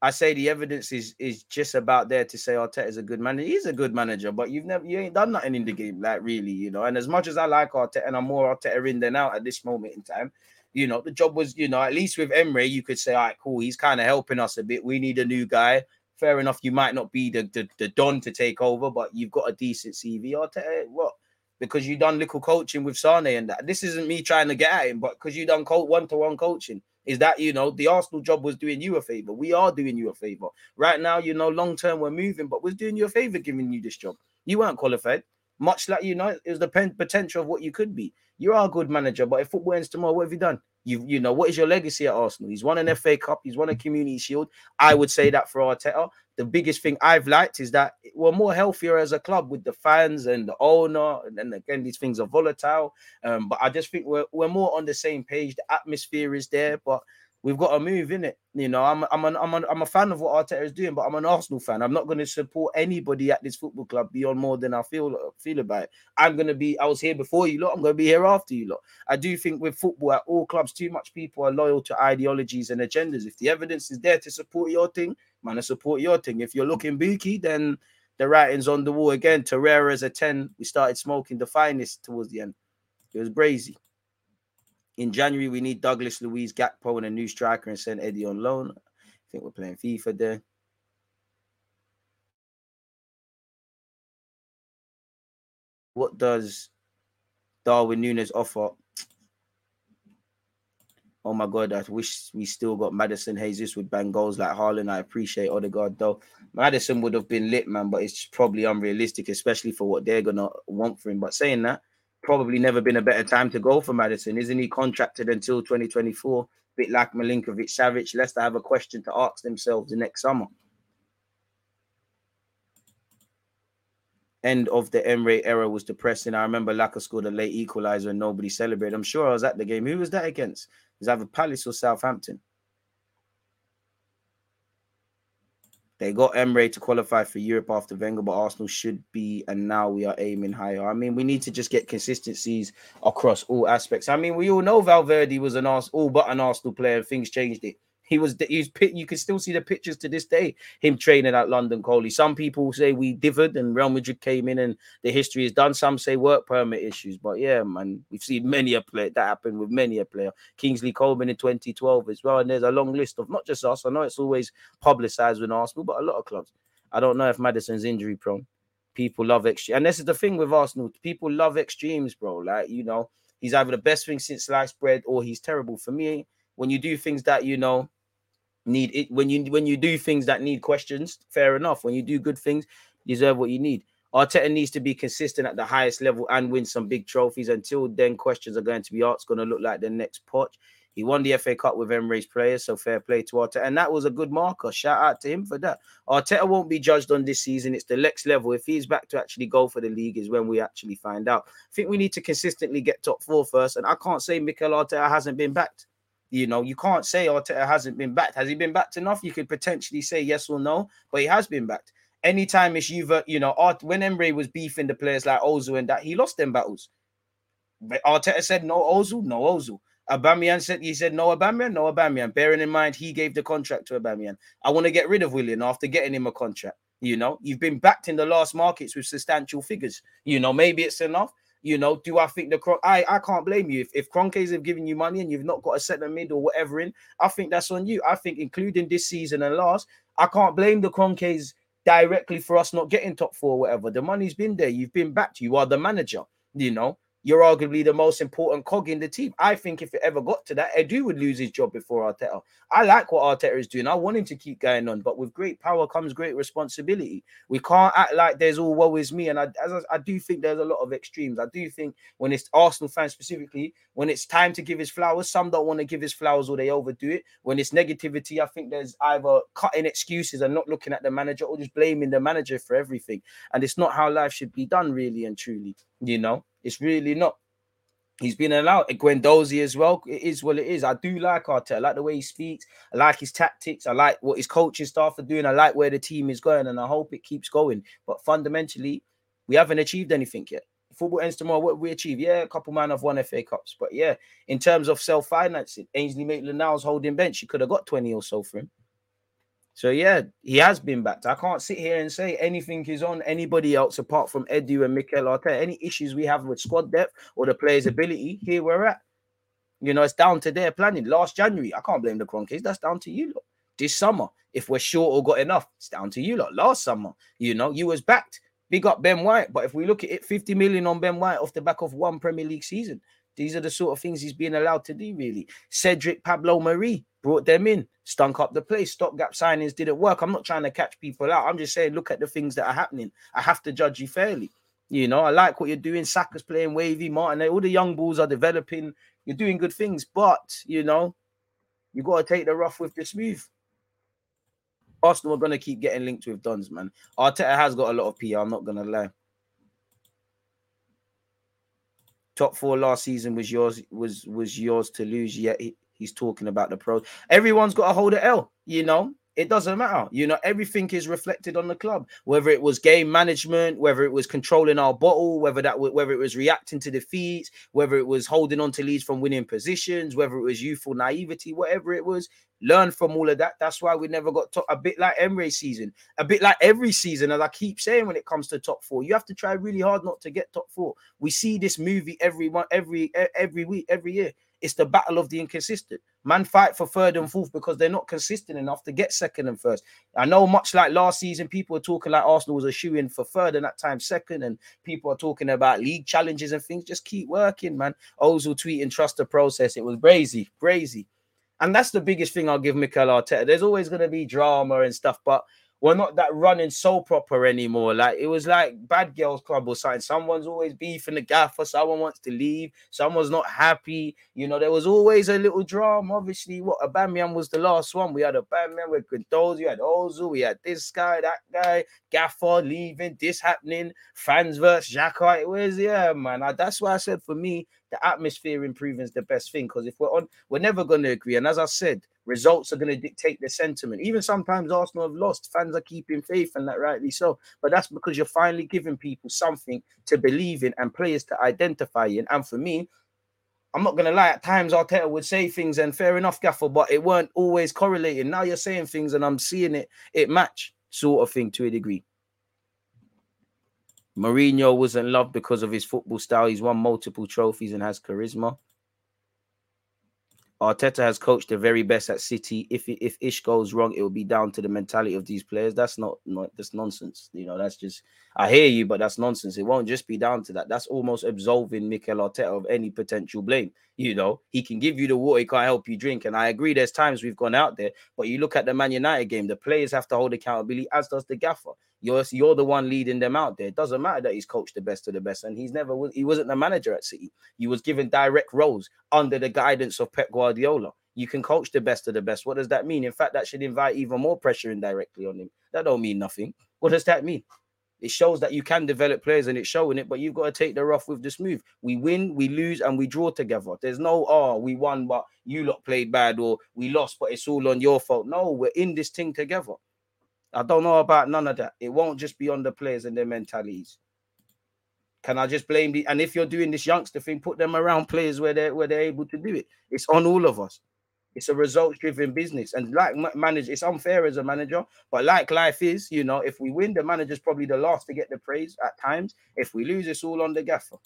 I say the evidence is is just about there to say Arteta is a good manager. He's a good manager, but you've never you ain't done nothing in the game, like really, you know. And as much as I like Arteta and I'm more Arteta in than out at this moment in time, you know, the job was, you know, at least with Emery, you could say, all right, cool, he's kind of helping us a bit. We need a new guy fair enough, you might not be the, the, the Don to take over, but you've got a decent CV. I'll tell you what, because you done little coaching with Sane and that. This isn't me trying to get at him, but because you done one to one coaching, is that you know the Arsenal job was doing you a favor. We are doing you a favor right now. You know, long term we're moving, but we're doing you a favor giving you this job. You weren't qualified, much like you know it was the potential of what you could be. You are a good manager, but if football ends tomorrow, what have you done? You you know what is your legacy at Arsenal? He's won an FA Cup. He's won a Community Shield. I would say that for Arteta. The biggest thing I've liked is that we're more healthier as a club with the fans and the owner. And then again, these things are volatile. Um, but I just think we're we're more on the same page. The atmosphere is there, but we've got to move in it. You know, I'm I'm an, I'm an, I'm a fan of what Arteta is doing, but I'm an Arsenal fan. I'm not going to support anybody at this football club beyond more than I feel feel about it. I'm going to be. I was here before you lot. I'm going to be here after you lot. I do think with football at all clubs, too much people are loyal to ideologies and agendas. If the evidence is there to support your thing, man, I support your thing. If you're looking booky, then the writing's on the wall again. Torreira's a ten. We started smoking the finest towards the end. It was brazy. In January, we need Douglas Luiz, Gakpo and a new striker and send Eddie on loan. I think we're playing FIFA there. What does Darwin Nunez offer? Oh my god, I wish we still got Maddison Jesus with bang goals like Haaland. I appreciate Odegaard though. Maddison would have been lit, man, but it's probably unrealistic, especially for what they're gonna want for him. But saying that, probably never been a better time to go for Maddison. Isn't he contracted until 2024? Bit like Milinkovic Savic. Leicester have a question to ask themselves the next summer. End of the Emery era was depressing. I remember Laka scored a late equalizer and nobody celebrated. I'm sure I was at the game. Who was that against? It was either Palace or Southampton. They got Emery to qualify for Europe after Wenger, but Arsenal should be, and now we are aiming higher. I mean, we need to just get consistencies across all aspects. I mean, we all know Valverde was an Arsenal, all but an Arsenal player. Things changed it. He was he's you can still see the pictures to this day. Him training at London Colney. Some people say we differed and Real Madrid came in and the history is done. Some say work permit issues, but yeah, man, we've seen many a player that happened with many a player. Kingsley Coman in 2012 as well, and there's a long list of not just us. I know it's always publicized with Arsenal, but a lot of clubs. I don't know if Maddison's injury prone. People love extreme, and this is the thing with Arsenal. People love extremes, bro. Like you know, he's either the best thing since sliced bread or he's terrible. For me, when you do things that you know need it when you when you do things that need questions, fair enough. When you do good things, deserve what you need. Arteta needs to be consistent at the highest level and win some big trophies. Until then, questions are going to be asked. Going to look like the next Poch. He won the FA Cup with Emery's players, so fair play to Arteta. And that was a good marker. Shout out to him for that. Arteta won't be judged on this season. It's the next level. If he's back to actually go for the league, is when we actually find out. I think we need to consistently get top four first. And I can't say Mikel Arteta hasn't been backed. You know, you can't say Arteta hasn't been backed. Has he been backed enough? You could potentially say yes or no, but he has been backed. Anytime it's you, you know, Art, when Emery was beefing the players like Ozil and that, he lost them battles. But Arteta said no Ozil, no Ozil. Aubameyang said he said no Aubameyang, no Aubameyang. Bearing in mind he gave the contract to Aubameyang. I want to get rid of Willian after getting him a contract. You know, you've been backed in the last markets with substantial figures. You know, maybe it's enough. You know, do I think the Cron- I I can't blame you if if Kroenkes have given you money and you've not got a centre mid or whatever in. I think that's on you. I think including this season and last, I can't blame the Kroenkes directly for us not getting top four or whatever. The money's been there. You've been backed. You are the manager. You know, you're arguably the most important cog in the team. I think if it ever got to that, Edu would lose his job before Arteta. I like what Arteta is doing. I want him to keep going on, but with great power comes great responsibility. We can't act like there's all woe is me. And I, as I, I do think there's a lot of extremes. I do think when it's Arsenal fans specifically, when it's time to give his flowers, some don't want to give his flowers or they overdo it. When it's negativity, I think there's either cutting excuses and not looking at the manager or just blaming the manager for everything. And it's not how life should be done, really and truly. You know, it's really not. He's been allowed. Guendouzi as well. It is what it is. I do like Arteta. I like the way he speaks. I like his tactics. I like what his coaching staff are doing. I like where the team is going, and I hope it keeps going. But fundamentally, we haven't achieved anything yet. Football ends tomorrow. What we achieve? Yeah, a couple man have won FA Cups, but yeah, in terms of self financing, Ainsley Maitland-Niles holding bench. You could have got twenty or so for him. So yeah, he has been backed. I can't sit here and say anything is on anybody else apart from Edu and Mikel Arteta. Any issues we have with squad depth or the players' ability, here we're at. You know, it's down to their planning. Last January, I can't blame the Kroenkes. That's down to you lot. This summer, if we're short or got enough, it's down to you lot. Last summer, you know, you was backed. Big up Ben White. But if we look at it, 50 million on Ben White off the back of one Premier League season. These are the sort of things he's being allowed to do, really. Cedric Pablo Mari brought them in, stunk up the place. Stopgap signings didn't work. I'm not trying to catch people out. I'm just saying, look at the things that are happening. I have to judge you fairly. You know, I like what you're doing. Saka's playing wavy, Martin. All the young bulls are developing. You're doing good things, but you know, you got to take the rough with the smooth. Arsenal are going to keep getting linked with Dons, man. Arteta has got a lot of PR. I'm not going to lie. Top four last season was yours was was yours to lose yet he, he's talking about the pros. Everyone's got to hold a l you know it doesn't matter you know everything is reflected on the club whether it was game management whether it was controlling our bottle whether that whether it was reacting to defeats whether it was holding on to leads from winning positions whether it was youthful naivety whatever it was learn from all of that. That's why we never got top. A bit like Emery season, a bit like every season, as I keep saying when it comes to top four, you have to try really hard not to get top four. We see this movie every one, every every week, every year. It's the battle of the inconsistent. Man fight for third and fourth because they're not consistent enough to get second and first. I know much like last season, people are talking like Arsenal was a shoe in for third and that time second, and people are talking about league challenges and things. Just keep working, man. Ozil tweeting, trust the process. It was crazy, crazy. And that's the biggest thing I'll give Mikel Arteta. There's always going to be drama and stuff, but we're not that running so proper anymore. Like it was like Bad Girls Club or something. Someone's always beefing the gaffer, someone wants to leave, someone's not happy. You know, there was always a little drama. Obviously, what Aubameyang was the last one. We had Aubameyang with Guendouzi, we had Ozil, we had this guy, that guy, Gaffer leaving, this happening, fans versus Xhaka. It was yeah, man. I, that's why I said for me, the atmosphere improving is the best thing because if we're on, we're never going to agree. And as I said, results are going to dictate the sentiment. Even sometimes Arsenal have lost, fans are keeping faith, and that rightly so. But that's because you're finally giving people something to believe in and players to identify in. And for me, I'm not gonna lie, at times Arteta would say things, and fair enough, Gaffer, but it weren't always correlating. Now you're saying things, and I'm seeing it, it match, sort of thing to a degree. Mourinho wasn't loved because of his football style. He's won multiple trophies and has charisma. Arteta has coached the very best at City. If if Ish goes wrong, it will be down to the mentality of these players. That's not, not that's nonsense. You know, that's just I hear you, but that's nonsense. It won't just be down to that. That's almost absolving Mikel Arteta of any potential blame. You know, he can give you the water, he can't help you drink. And I agree, there's times we've gone out there, but you look at the Man United game, the players have to hold accountability, as does the gaffer. You're you're the one leading them out there. It doesn't matter that he's coached the best of the best, and he's never he wasn't the manager at City. He was given direct roles under the guidance of Pep Guardiola. You can coach the best of the best. What does that mean? In fact, that should invite even more pressure indirectly on him. That don't mean nothing. What does that mean? It shows that you can develop players and it's showing it, but you've got to take the rough with the smooth. We win, we lose, and we draw together. There's no, oh, we won, but you lot played bad, or we lost, but it's all on your fault. No, we're in this thing together. I don't know about none of that. It won't just be on the players and their mentalities. Can I just blame the and if you're doing this youngster thing, put them around players where they're where they're able to do it. It's on all of us. It's a results driven business. And like ma- manager, it's unfair as a manager, but like life is, you know, if we win, the manager's probably the last to get the praise at times. If we lose, it's all on the gaffer.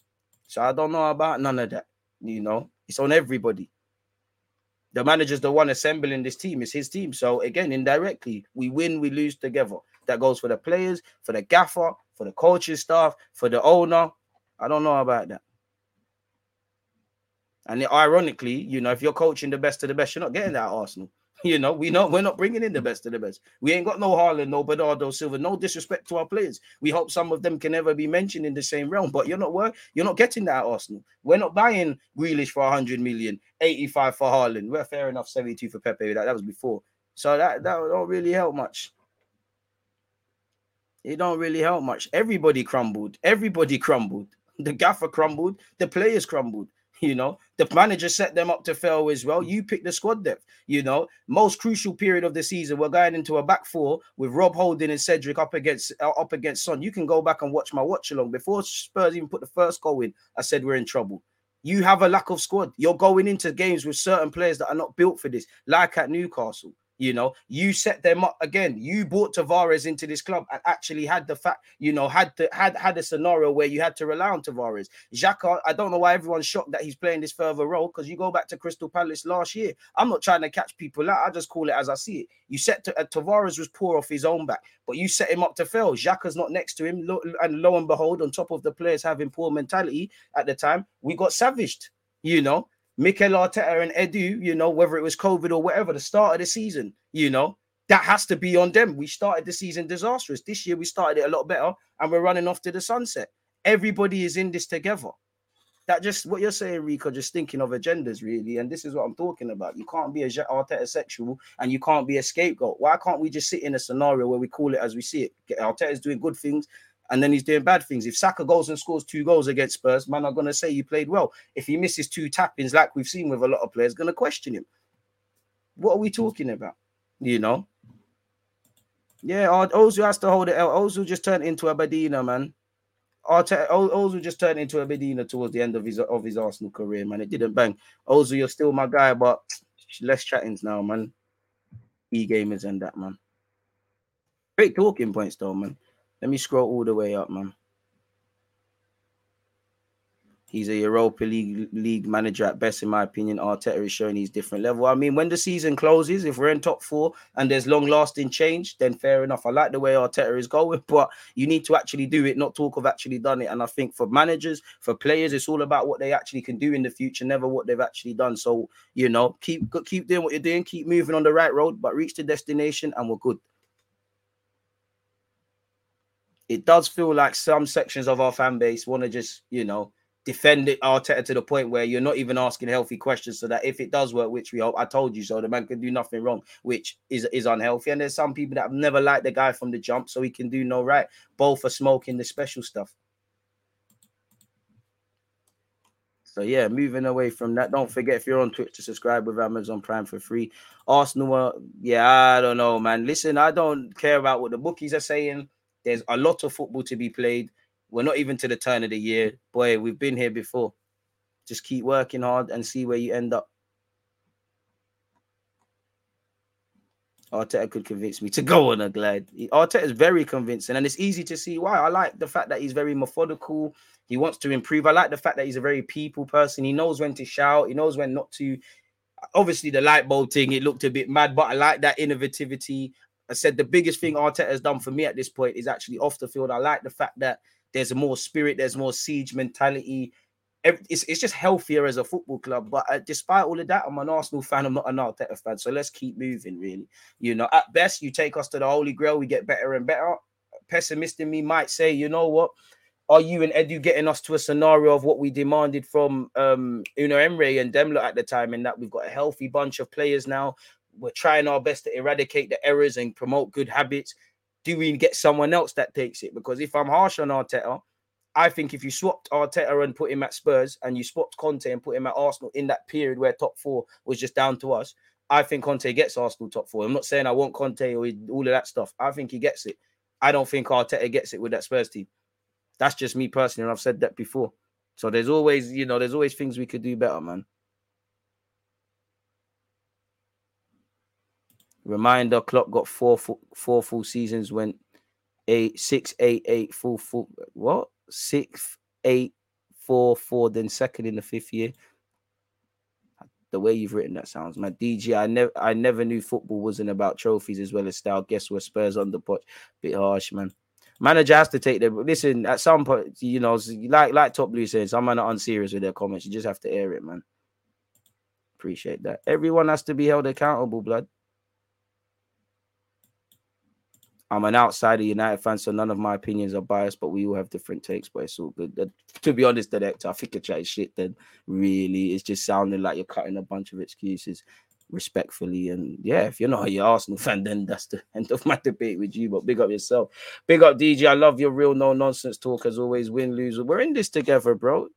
So I don't know about none of that. You know, it's on everybody. The manager's the one assembling this team, it's his team. So again, indirectly, we win, we lose together. That goes for the players, for the gaffer, for the coaching staff, for the owner. I don't know about that. And ironically, you know, if you're coaching the best of the best, you're not getting that at Arsenal. You know, we know we're not bringing in the best of the best. We ain't got no Haaland, no Bernardo Silva, no disrespect to our players. We hope some of them can never be mentioned in the same realm, but you're not work, you're not getting that at Arsenal. We're not buying Grealish for 100 million, 85 for Haaland. We're fair enough, 72 for Pepe. That, that was before. So that, that don't really help much. It don't really help much. Everybody crumbled. Everybody crumbled. The gaffer crumbled. The players crumbled. You know, the manager set them up to fail as well. You pick the squad depth. You know, most crucial period of the season, we're going into a back four with Rob Holding and Cedric up against uh, up against Son. You can go back and watch my watch along before Spurs even put the first goal in. I said we're in trouble. You have a lack of squad. You're going into games with certain players that are not built for this, like at Newcastle. You know, you set them up again. You brought Tavares into this club and actually had the fact, you know, had the had had a scenario where you had to rely on Tavares. Xhaka, I don't know why everyone's shocked that he's playing this further role because you go back to Crystal Palace last year. I'm not trying to catch people out. I just call it as I see it. You set to, uh, Tavares was poor off his own back, but you set him up to fail. Xhaka's not next to him, lo, and lo and behold, on top of the players having poor mentality at the time, we got savaged. You know, Mikel Arteta and Edu, you know, whether it was COVID or whatever, the start of the season, you know, that has to be on them. We started the season disastrous. This year we started it a lot better and we're running off to the sunset. Everybody is in this together. That just what you're saying, Rico, just thinking of agendas, really. And this is what I'm talking about. You can't be a Arteta sexual and you can't be a scapegoat. Why can't we just sit in a scenario where we call it as we see it? Arteta's doing good things and then he's doing bad things. If Saka goes and scores two goals against Spurs, man, I'm gonna say you played well. If he misses two tappings, like we've seen with a lot of players, gonna question him. What are we talking about? You know? Yeah, Ozil has to hold it out. Ozil just turned into a Badina, man. Ozil just turned into a Bedina towards the end of his of his Arsenal career, man. It didn't bang. Ozil, you're still my guy, but less chattings now, man. E gamers and that, man. Great talking points, though, man. Let me scroll all the way up, man. He's a Europa League league manager at best, in my opinion. Arteta is showing he's different level. I mean, when the season closes, if we're in top four and there's long lasting change, then fair enough. I like the way Arteta is going, but you need to actually do it, not talk of actually done it. And I think for managers, for players, it's all about what they actually can do in the future, never what they've actually done. So you know, keep keep doing what you're doing, keep moving on the right road, but reach the destination, and we're good. It does feel like some sections of our fan base want to just, you know, defend it Arteta to the point where you're not even asking healthy questions so that if it does work, which we hope, I told you so, the man can do nothing wrong, which is is unhealthy. And there's some people that have never liked the guy from the jump, so he can do no right. Both are smoking the special stuff. So yeah, moving away from that. Don't forget if you're on Twitch to subscribe with Amazon Prime for free. Arsenal, uh, yeah, I don't know, man. Listen, I don't care about what the bookies are saying. There's a lot of football to be played. We're not even to the turn of the year. Boy, we've been here before. Just keep working hard and see where you end up. Arteta could convince me to go on a glide. Arteta is very convincing, and it's easy to see why. I like the fact that he's very methodical. He wants to improve. I like the fact that he's a very people person. He knows when to shout. He knows when not to. Obviously, the light bulb thing it looked a bit mad, but I like that innovativity. I said the biggest thing Arteta has done for me at this point is actually off the field. I like the fact that there's more spirit, there's more siege mentality. It's, it's just healthier as a football club. But uh, despite all of that, I'm an Arsenal fan. I'm not an Arteta fan. So let's keep moving, really. You know, at best, you take us to the Holy Grail, we get better and better. pessimist in me might say, you know what? Are you and Edu getting us to a scenario of what we demanded from um Unai Emery and Demler at the time, and that we've got a healthy bunch of players now? We're trying our best to eradicate the errors and promote good habits. Do we get someone else that takes it? Because if I'm harsh on Arteta, I think if you swapped Arteta and put him at Spurs and you swapped Conte and put him at Arsenal in that period where top four was just down to us, I think Conte gets Arsenal top four. I'm not saying I want Conte or all of that stuff. I think he gets it. I don't think Arteta gets it with that Spurs team. That's just me personally, and I've said that before. So there's always, you know, there's always things we could do better, man. Reminder: Klopp got four full, four full seasons when eight six eight eight full full what six eight four four then second in the fifth year. The way you've written that sounds my DG. I never I never knew football wasn't about trophies as well as style. Guess what? Spurs on the pot. Bit harsh, man. Manager has to take them. Listen, at some point, you know, like like Top Blue says, man are unserious with their comments. You just have to air it, man. Appreciate that. Everyone has to be held accountable, blood. I'm an outsider United fan, so none of my opinions are biased, but we all have different takes, but it's all good. To be honest, director, I think chat shit then really it's just sounding like you're cutting a bunch of excuses respectfully. And yeah, if you're not a Arsenal fan, then that's the end of my debate with you. But big up yourself. Big up DG. I love your real no nonsense talk as always. Win, lose. We're in this together, bro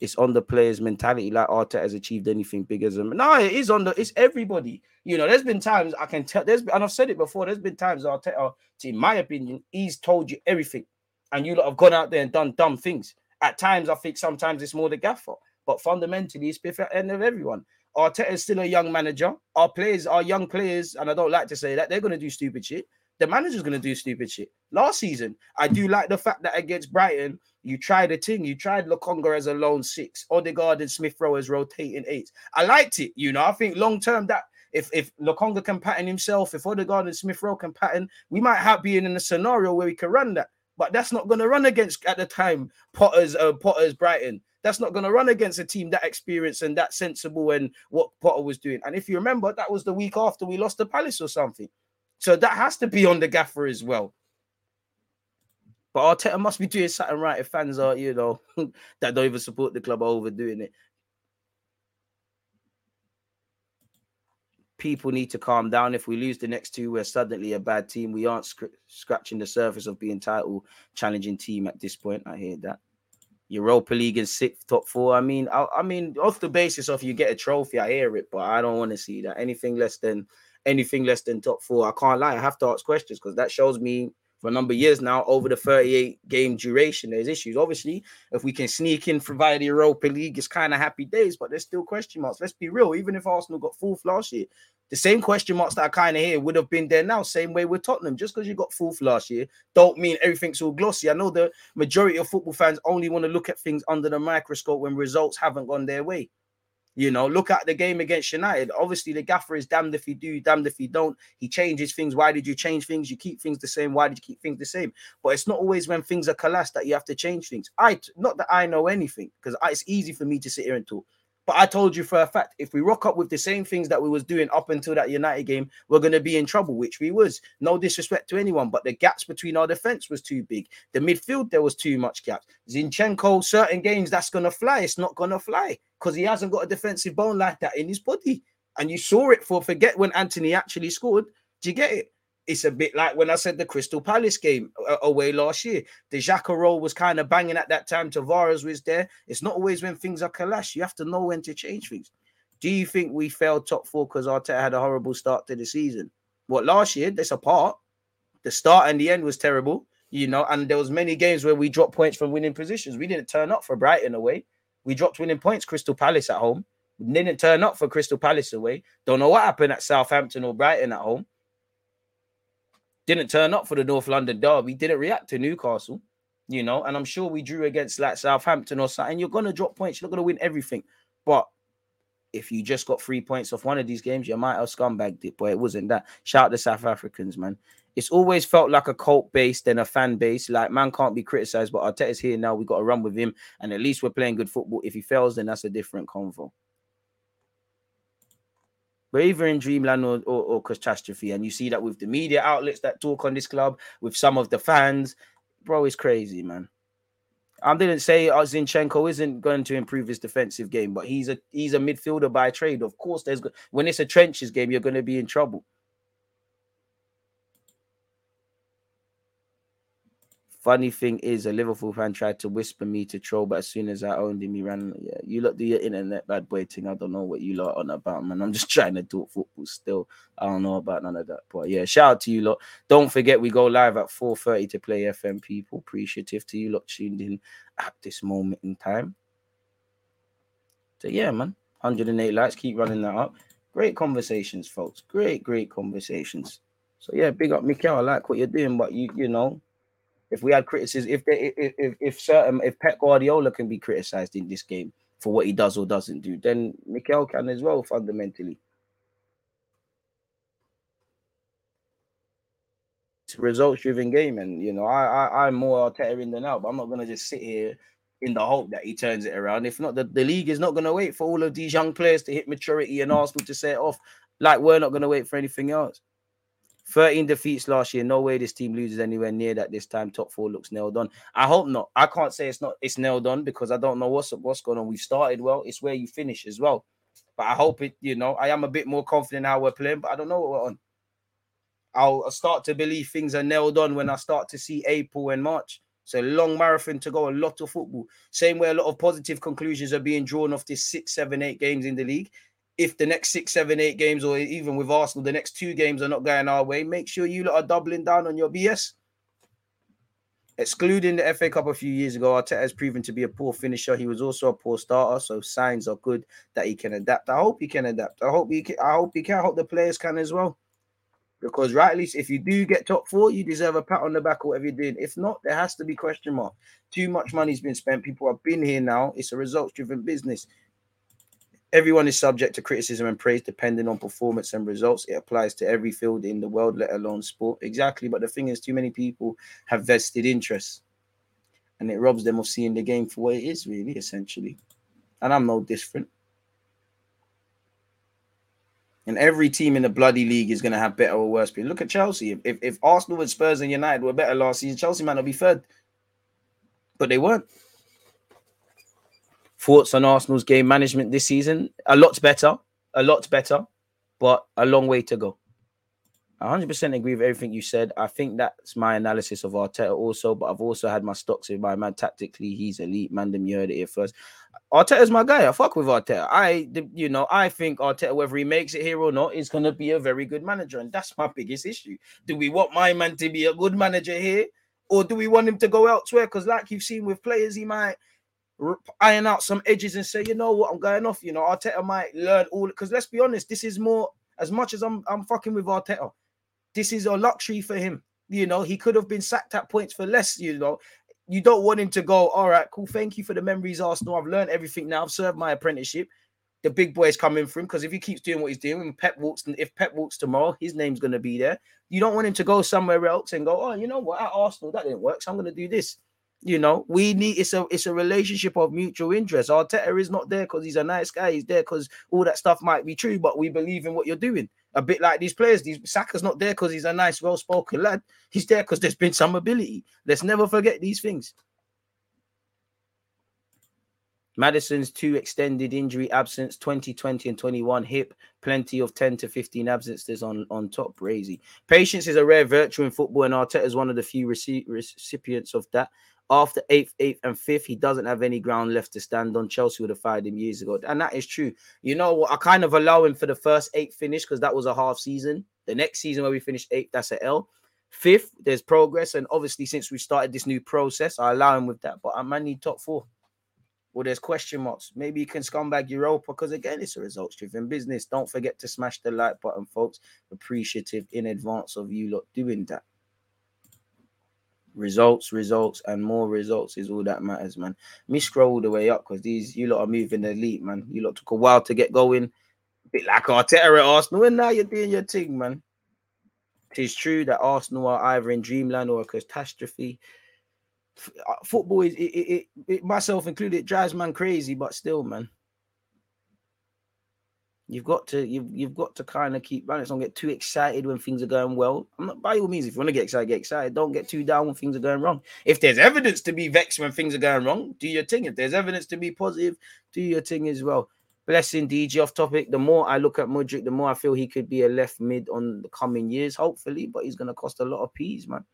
it's on the players' mentality. Like Arteta has achieved anything bigger than no, it is on the it's everybody. You know, there's been times I can tell there's and I've said it before. There's been times Arteta, in my opinion, he's told you everything, and you have gone out there and done dumb things. At times, I think sometimes it's more the gaffer, but fundamentally, it's the end of everyone. Arteta is still a young manager. Our players are young players, and I don't like to say that they're going to do stupid shit the manager's to do stupid shit. Last season, I do like the fact that against Brighton, you tried a thing. You tried Lokonga as a lone six, Odegaard and Smith Rowe as rotating eight. I liked it. You know, I think long term that if if Lokonga can pattern himself, if Odegaard and Smith Rowe can pattern, we might have been in a scenario where we can run that. But that's not to run against at the time Potter's uh, Potter's Brighton. That's not going to run against a team that experienced and that sensible and what Potter was doing. And if you remember, that was the week after we lost the Palace or something. So that has to be on the gaffer as well. But Arteta must be doing something right if fans are, you know, that don't even support the club are overdoing it. People need to calm down. If we lose the next two, we're suddenly a bad team. We aren't sc- scratching the surface of being title challenging team at this point. I hear that. Europa League in sixth, top four. I mean, I, I mean, off the basis of you get a trophy, I hear it, but I don't want to see that. Anything less than anything less than top four. I can't lie. I have to ask questions because that shows me for a number of years now, over the 38 game duration, there's issues. Obviously, if we can sneak in via the Europa League, it's kind of happy days, but there's still question marks. Let's be real. Even if Arsenal got fourth last year, the same question marks that I kind of hear would have been there now. Same way with Tottenham. Just because you got fourth last year, don't mean everything's all glossy. I know the majority of football fans only want to look at things under the microscope when results haven't gone their way. You know, look at the game against United. Obviously, the gaffer is damned if you do, damned if you don't. He changes things. Why did you change things? You keep things the same. Why did you keep things the same? But it's not always when things are collapsed that you have to change things. I not that I know anything because it's easy for me to sit here and talk. But I told you for a fact, if we rock up with the same things that we was doing up until that United game, we're going to be in trouble, which we was. No disrespect to anyone, but the gaps between our defense was too big. The midfield, there was too much gaps. Zinchenko, certain games, that's going to fly. It's not going to fly because he hasn't got a defensive bone like that in his body. And you saw it for forget when Antony actually scored. Do you get it? It's a bit like when I said the Crystal Palace game uh, away last year. The role was kind of banging at that time. Tavares was there. It's not always when things are clash. You have to know when to change things. Do you think we failed top four because Arteta had a horrible start to the season? What last year? That's a part. The start and the end was terrible, you know. And there was many games where we dropped points from winning positions. We didn't turn up for Brighton away. We dropped winning points. Crystal Palace at home. We didn't turn up for Crystal Palace away. Don't know what happened at Southampton or Brighton at home didn't turn up for the North London derby, didn't react to Newcastle, you know, and I'm sure we drew against like Southampton or something. You're gonna drop points, you're not gonna win everything. But if you just got three points off one of these games, you might have scumbagged it, but it wasn't that. Shout out the South Africans, man. It's always felt like a cult base than a fan base. Like man can't be criticized, but Arteta's here now. We got to run with him, and at least we're playing good football. If he fails, then that's a different convo. But either in dreamland or, or, or catastrophe, and you see that with the media outlets that talk on this club, with some of the fans, bro, it's crazy, man. I didn't say Zinchenko isn't going to improve his defensive game, but he's a he's a midfielder by trade. Of course, there's when it's a trenches game, you're going to be in trouble. Funny thing is, a Liverpool fan tried to whisper me to troll, but as soon as I owned him, he ran. Yeah, you lot do your internet bad boy thing. I don't know what you lot on about, man. I'm just trying to talk football still. I don't know about none of that. But yeah, shout out to you lot. Don't forget we go live at 4:30 to play FM people. Appreciative to you lot tuned in at this moment in time. So yeah, man. 108 likes. Keep running that up. Great conversations, folks. Great, great conversations. So yeah, big up Mikel. I like what you're doing, but you you know, if we had criticism, if they if if, certain if Pep Guardiola can be criticized in this game for what he does or doesn't do, then Mikel can as well fundamentally. It's a results driven game, and you know, I, I I'm more Arteta in than out, but I'm not gonna just sit here in the hope that he turns it around. If not, the, the league is not gonna wait for all of these young players to hit maturity and Arsenal to set off. Like we're not gonna wait for anything else. 13 defeats last year. No way this team loses anywhere near that this time. Top four looks nailed on. I hope not. I can't say it's not it's nailed on because I don't know what's what's going on. We've started well. It's where you finish as well. But I hope it, you know, I am a bit more confident how we're playing, but I don't know what we're on. I'll start to believe things are nailed on when I start to see April and March. It's a long marathon to go, a lot of football. Same way a lot of positive conclusions are being drawn off this six, seven, eight games in the league if the next six, seven, eight games, or even with Arsenal, the next two games are not going our way, make sure you lot are doubling down on your BS. Excluding the FA Cup a few years ago, Arteta has proven to be a poor finisher. He was also a poor starter, so signs are good that he can adapt. I hope he can adapt. I hope he can. I hope he can. I hope the players can as well. Because rightly, if you do get top four, you deserve a pat on the back or whatever you're doing. If not, there has to be question mark. Too much money's been spent. People have been here now. It's a results-driven business. Everyone is subject to criticism and praise depending on performance and results. It applies to every field in the world, let alone sport. Exactly. But the thing is, too many people have vested interests and it robs them of seeing the game for what it is, really, essentially. And I'm no different. And every team in the bloody league is going to have better or worse. But look at Chelsea. If, if Arsenal and Spurs and United were better last season, Chelsea might not be third. But they weren't. Thoughts on Arsenal's game management this season? A lot better, a lot better, but a long way to go. 100% agree with everything you said. I think that's my analysis of Arteta also, but I've also had my stocks in my man. Tactically, he's elite. Man, them you heard it here first. Arteta's my guy. I fuck with Arteta. I, you know, I think Arteta, whether he makes it here or not, is going to be a very good manager. And that's my biggest issue. Do we want my man to be a good manager here? Or do we want him to go elsewhere? Because, like you've seen with players, he might iron out some edges and say, you know what, I'm going off. You know, Arteta might learn all because let's be honest, this is more as much as I'm I'm fucking with Arteta. This is a luxury for him. You know, he could have been sacked at points for less. You know, you don't want him to go. All right, cool. Thank you for the memories, Arsenal. I've learned everything now. I've served my apprenticeship. The big boys coming for him because if he keeps doing what he's doing, Pep walks, if Pep walks tomorrow, his name's going to be there. You don't want him to go somewhere else and go, oh, you know what, at Arsenal that didn't work, so I'm going to do this. You know, we need it's a it's a relationship of mutual interest. Arteta is not there because he's a nice guy. He's there because all that stuff might be true, but we believe in what you're doing. A bit like these players. These Saka's not there because he's a nice, well-spoken lad. He's there because there's been some ability. Let's never forget these things. Maddison's two extended injury absence, 2020 and 21 hip, plenty of 10 to 15 absences on, on top. Crazy. Patience is a rare virtue in football, and Arteta is one of the few recipients of that. After eighth, eighth, and fifth, he doesn't have any ground left to stand on. Chelsea would have fired him years ago, and that is true. You know what? I kind of allow him for the first eight finish because that was a half season. The next season where we finished eighth, that's an L. Fifth, there's progress, and obviously since we started this new process, I allow him with that. But I might need top four. Well, there's question marks. Maybe you can scumbag Europa because again, it's a results-driven business. Don't forget to smash the like button, folks. Appreciative in advance of you lot doing that results, results, and more results is all that matters, man. Me scroll all the way up because these you lot are moving the elite, man. You lot took a while to get going, a bit like Arteta at Arsenal, and now you're doing your thing, man. It is true that Arsenal are either in dreamland or a catastrophe. Uh, football is it, it, it, it myself included drives man crazy, but still, man. You've got to you've you've got to kind of keep balance. Don't get too excited when things are going well. I'm not by all means. If you want to get excited, get excited. Don't get too down when things are going wrong. If there's evidence to be vexed when things are going wrong, do your thing. If there's evidence to be positive, do your thing as well. Blessing DG off topic. The more I look at Mudryk, the more I feel he could be a left mid on the coming years, hopefully. But he's gonna cost a lot of peas, man.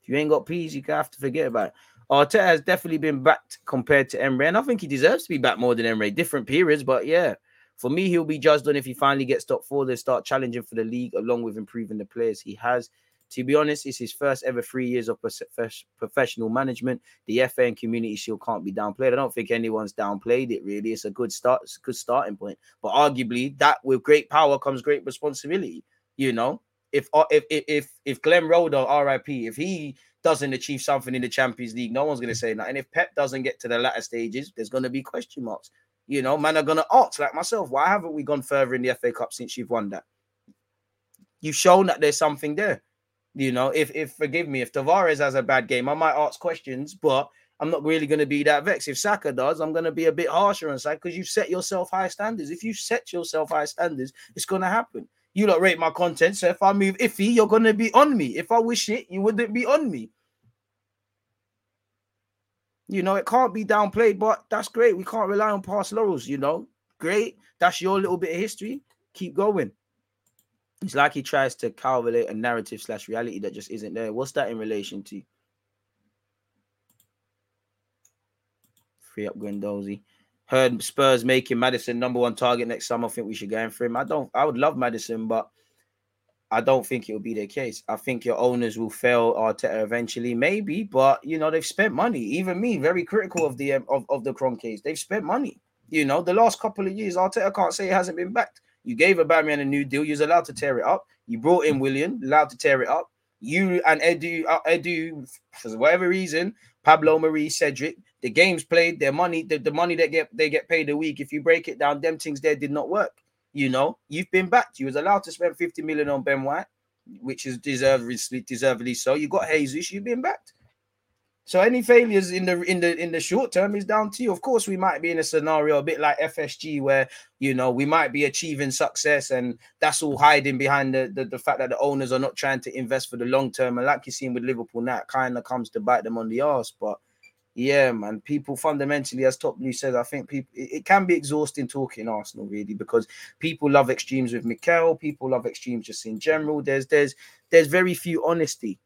If you ain't got peas, you have to forget about it. Arteta has definitely been backed compared to Emery, and I think he deserves to be back more than Emery. Different periods, but yeah. For me, he'll be judged on if he finally gets top four, then start challenging for the league along with improving the players he has. To be honest, it's his first ever three years of professional management. The FA and Community Shield can't be downplayed. I don't think anyone's downplayed it. Really, it's a good start. It's a good starting point. But arguably, that with great power comes great responsibility. You know, if uh, if if if Glenn Roeder, RIP, if he doesn't achieve something in the Champions League, no one's going to say that. And if Pep doesn't get to the latter stages, there's going to be question marks. You know, man are gonna ask like myself, why haven't we gone further in the FA Cup since you've won that? You've shown that there's something there. You know, if if forgive me, if Tavares has a bad game, I might ask questions, but I'm not really going to be that vexed. If Saka does, I'm going to be a bit harsher on Saka because you've set yourself high standards. If you set yourself high standards, it's going to happen. You don't rate my content, so if I move iffy, you're going to be on me. If I wish it, you wouldn't be on me. You know, it can't be downplayed, but that's great. We can't rely on past laurels, you know. Great. That's your little bit of history. Keep going. It's like he tries to calculate a narrative slash reality that just isn't there. What's that in relation to? Free up Guendouzi. Heard Spurs making Maddison number one target next summer. I think we should go in for him. I don't. I would love Maddison, but I don't think it will be the case. I think your owners will fail Arteta eventually, maybe, but you know they've spent money. Even me, very critical of the of, of the Kroenkes. They've spent money. You know, the last couple of years, Arteta can't say it hasn't been backed. You gave Aubameyang a new deal. You was allowed to tear it up. You brought in Willian, allowed to tear it up. You and Edu, uh, Edu, for whatever reason, Pablo Mari, Cedric, the games played, their money, the, the money that get they get paid a week. If you break it down, them things there did not work. You know, you've been backed. You was allowed to spend 50 million on Ben White, which is deservedly deservedly so. You got Jesus, you've been backed. So any failures in the in the in the short term is down to you. Of course, we might be in a scenario a bit like FSG where you know we might be achieving success, and that's all hiding behind the, the, the fact that the owners are not trying to invest for the long term. And like you've seen with Liverpool now, kind of comes to bite them on the ass. But yeah, man, people fundamentally, as Top Blue says, I think people it, it, can be exhausting talking Arsenal really because people love extremes with Mikel, people love extremes just in general. There's there's there's very few honesty,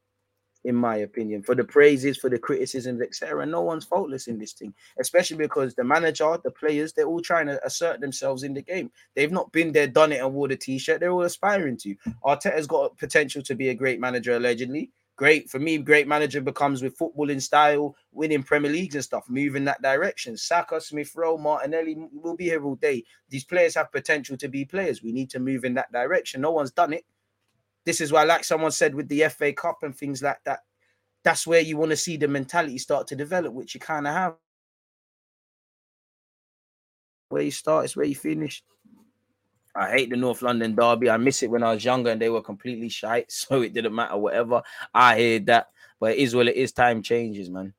in my opinion, for the praises, for the criticisms, etc. No one's faultless in this thing, especially because the manager, the players, they're all trying to assert themselves in the game. They've not been there, done it, and wore the t-shirt. They're all aspiring to. Arteta's got potential to be a great manager, allegedly great for me. Great manager becomes with footballing style, winning Premier Leagues and stuff, moving that direction. Saka, Smith Rowe, Martinelli will be here all day. These players have potential to be players. We need to move in that direction. No one's done it. This is why, like someone said, with the FA Cup and things like that, that's where you want to see the mentality start to develop, which you kind of have. Where you start is where you finish. I hate the North London derby. I miss it when I was younger and they were completely shite, so it didn't matter. Whatever. I heard that, but it is what it is. Time changes, man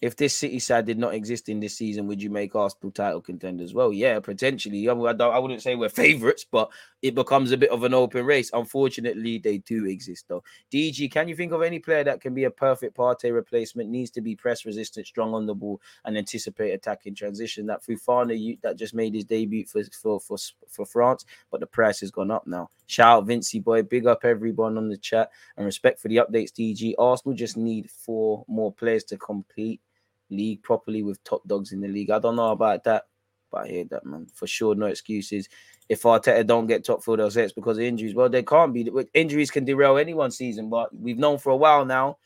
if this City side did not exist in this season, would you make Arsenal title contenders? Well, yeah, potentially. I, I wouldn't say we're favourites, but it becomes a bit of an open race. Unfortunately, they do exist, though. DG, can you think of any player that can be a perfect Partey replacement? Needs to be press resistant, strong on the ball, and anticipate attacking transition. That Fofana that just made his debut for for for, for France, but the price has gone up now. Shout out Vincey boy, big up everyone on the chat, and respect for the updates. DG, Arsenal just need four more players to complete league properly with top dogs in the league. I don't know about that, but I hear that, man. For sure, no excuses. If Arteta don't get top four, they'll say it's because of injuries. Well, they can't be. Injuries can derail anyone's season, but we've known for a while now.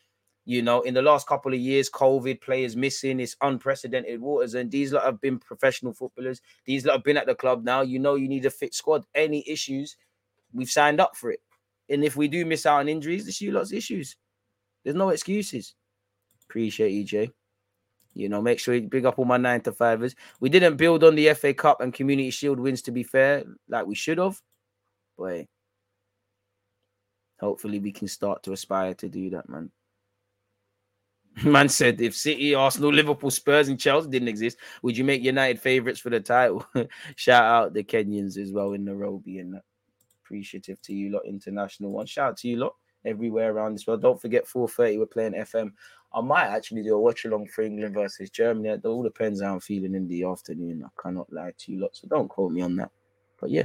You know, in the last couple of years, COVID players missing, it's unprecedented waters. And these lot have been professional footballers. These lot have been at the club now. You know, you need a fit squad. Any issues, we've signed up for it. And if we do miss out on injuries, there's you lots issues. There's no excuses. Appreciate Jay. You know, make sure you big up all my nine to fivers. We didn't build on the FA Cup and Community Shield wins, to be fair, like we should have. But hopefully we can start to aspire to do that, man. Man said if City, Arsenal, Liverpool, Spurs, and Chelsea didn't exist, would you make United favourites for the title? Shout out the Kenyans as well in Nairobi and. Appreciative to you lot, international one. Shout out to you lot everywhere around this world. Don't forget 4:30, we're playing FM. I might actually do a watch along for England versus Germany. It all depends how I'm feeling in the afternoon. I cannot lie to you lot, so don't quote me on that. But yeah,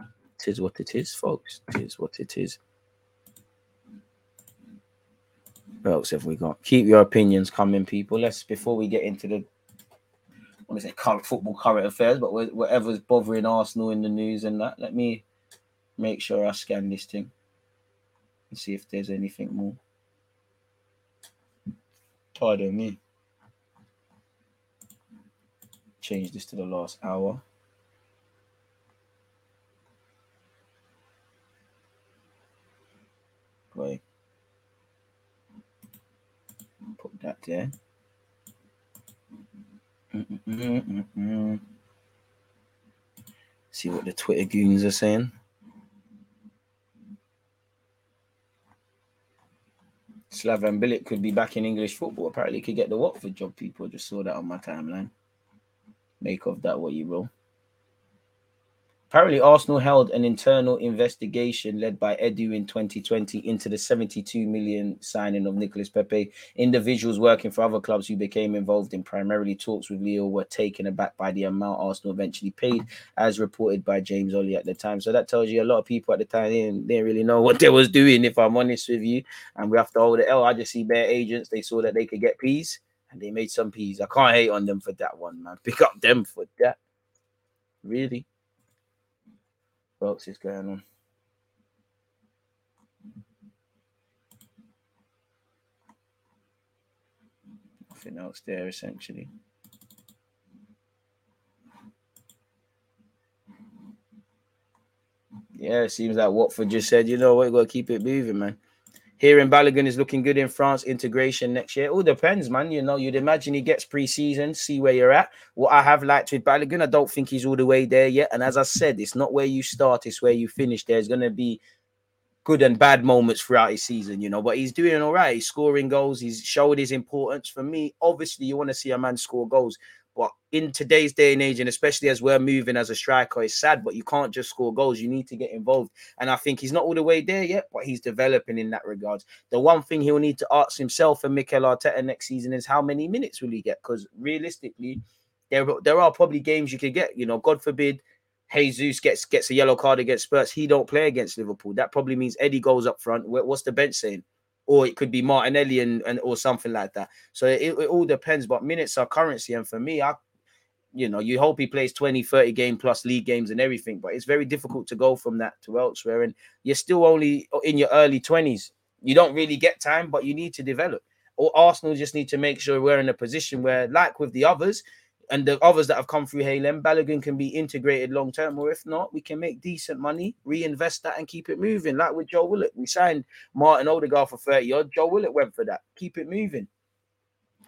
it is what it is, folks. It is what it is. What else have we got? Keep your opinions coming, people. Let's before we get into the I want to say current football current affairs, but wha- whatever's bothering Arsenal in the news and that. Let me make sure I scan this thing and see if there's anything more. Pardon me. Change this to the last hour. Wait. Put that there. Mm-mm-mm-mm-mm. See what the Twitter goons are saying. Slaven Bilic could be back in English football. Apparently, he could get the Watford job. People just saw that on my timeline. Make of that what you will. Apparently, Arsenal held an internal investigation led by Edu in 2020 into the 72 million signing of Nicolas Pepe. Individuals working for other clubs who became involved in primarily talks with Lille were taken aback by the amount Arsenal eventually paid, as reported by James Olley at the time. So that tells you a lot of people at the time didn't, didn't really know what they was doing, if I'm honest with you. And we have to hold it. Oh, I just see bare agents. They saw that they could get peas and they made some peas. I can't hate on them for that one, man. Pick up them for that. Really? What else is going on? Nothing else there, essentially. Yeah, it seems like Watford just said, you know what, we got to keep it moving, man. Hearing Balogun is looking good in France integration next year. All depends, man. You know, you'd imagine he gets preseason, see where you're at. What I have liked with Balogun, I don't think he's all the way there yet. And as I said, it's not where you start, it's where you finish. There's going to be good and bad moments throughout his season, you know, but he's doing all right. He's scoring goals, he's showed his importance. For me, obviously, you want to see a man score goals. But in today's day and age, and especially as we're moving as a striker, it's sad, but you can't just score goals. You need to get involved. And I think he's not all the way there yet, but he's developing in that regard. The one thing he'll need to ask himself and Mikel Arteta next season is how many minutes will he get? Because realistically, there, there are probably games you could get, you know, God forbid Jesus gets gets a yellow card against Spurs. He don't play against Liverpool. That probably means Eddie goes up front. What's the bench saying? Or it could be Martinelli and, and or something like that. So it, it all depends. But minutes are currency. And for me, I you know, you hope he plays 20, 30 game plus league games and everything, but it's very difficult to go from that to elsewhere. And you're still only in your early 20s. You don't really get time, but you need to develop. Or Arsenal just need to make sure we're in a position where, like with the others, and the others that have come through Hale End, Balogun can be integrated long term, or if not, we can make decent money, reinvest that, and keep it moving. Like with Joe Willock, we signed Martin Odegaard for 30 odd. Joe Willock went for that. Keep it moving.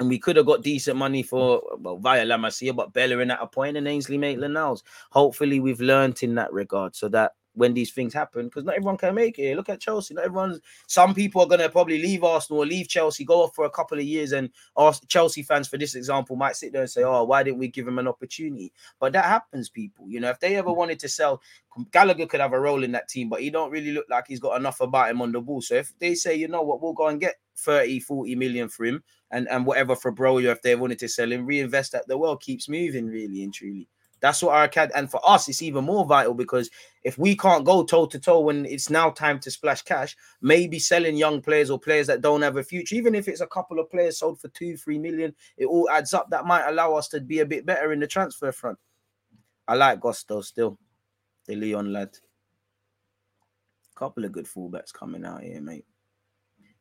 And we could have got decent money for well via La Masia, but Bellerin at a point and Ainsley Maitland Niles. Hopefully, we've learned in that regard so that when these things happen, because not everyone can make it. Look at Chelsea. Not everyone's. Some people are gonna probably leave Arsenal or leave Chelsea, go off for a couple of years, and Ars- Chelsea fans, for this example, might sit there and say, "Oh, why didn't we give him an opportunity?" But that happens, people. You know, if they ever mm. wanted to sell, Gallagher could have a role in that team, but he don't really look like he's got enough about him on the ball. So if they say, you know what, we'll go and get 30, 40 million for him and, and whatever for Broja, if they wanted to sell him, reinvest that, the world keeps moving, really and truly. That's what our acad and for us, it's even more vital because if we can't go toe to toe when it's now time to splash cash, maybe selling young players or players that don't have a future, even if it's a couple of players sold for two, three million, it all adds up. That might allow us to be a bit better in the transfer front. I like Gusto still, the Lyon lad. Couple of good fullbacks coming out here, mate.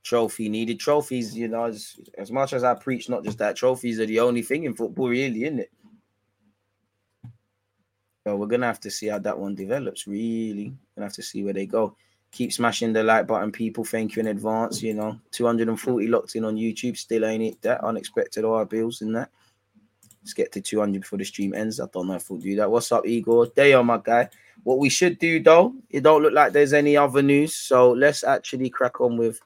Trophy needed trophies, you know, as, as much as I preach, not just that trophies are the only thing in football, really, isn't it? So we're gonna have to see how that one develops. Really, gonna have to see where they go. Keep smashing the like button, people. Thank you in advance. You know, 240 locked in on YouTube. Still ain't it that unexpected our bills in that. Let's get to 200 before the stream ends. I don't know if we'll do that. What's up, Igor? You are, my guy. What we should do though, it don't look like there's any other news. So let's actually crack on with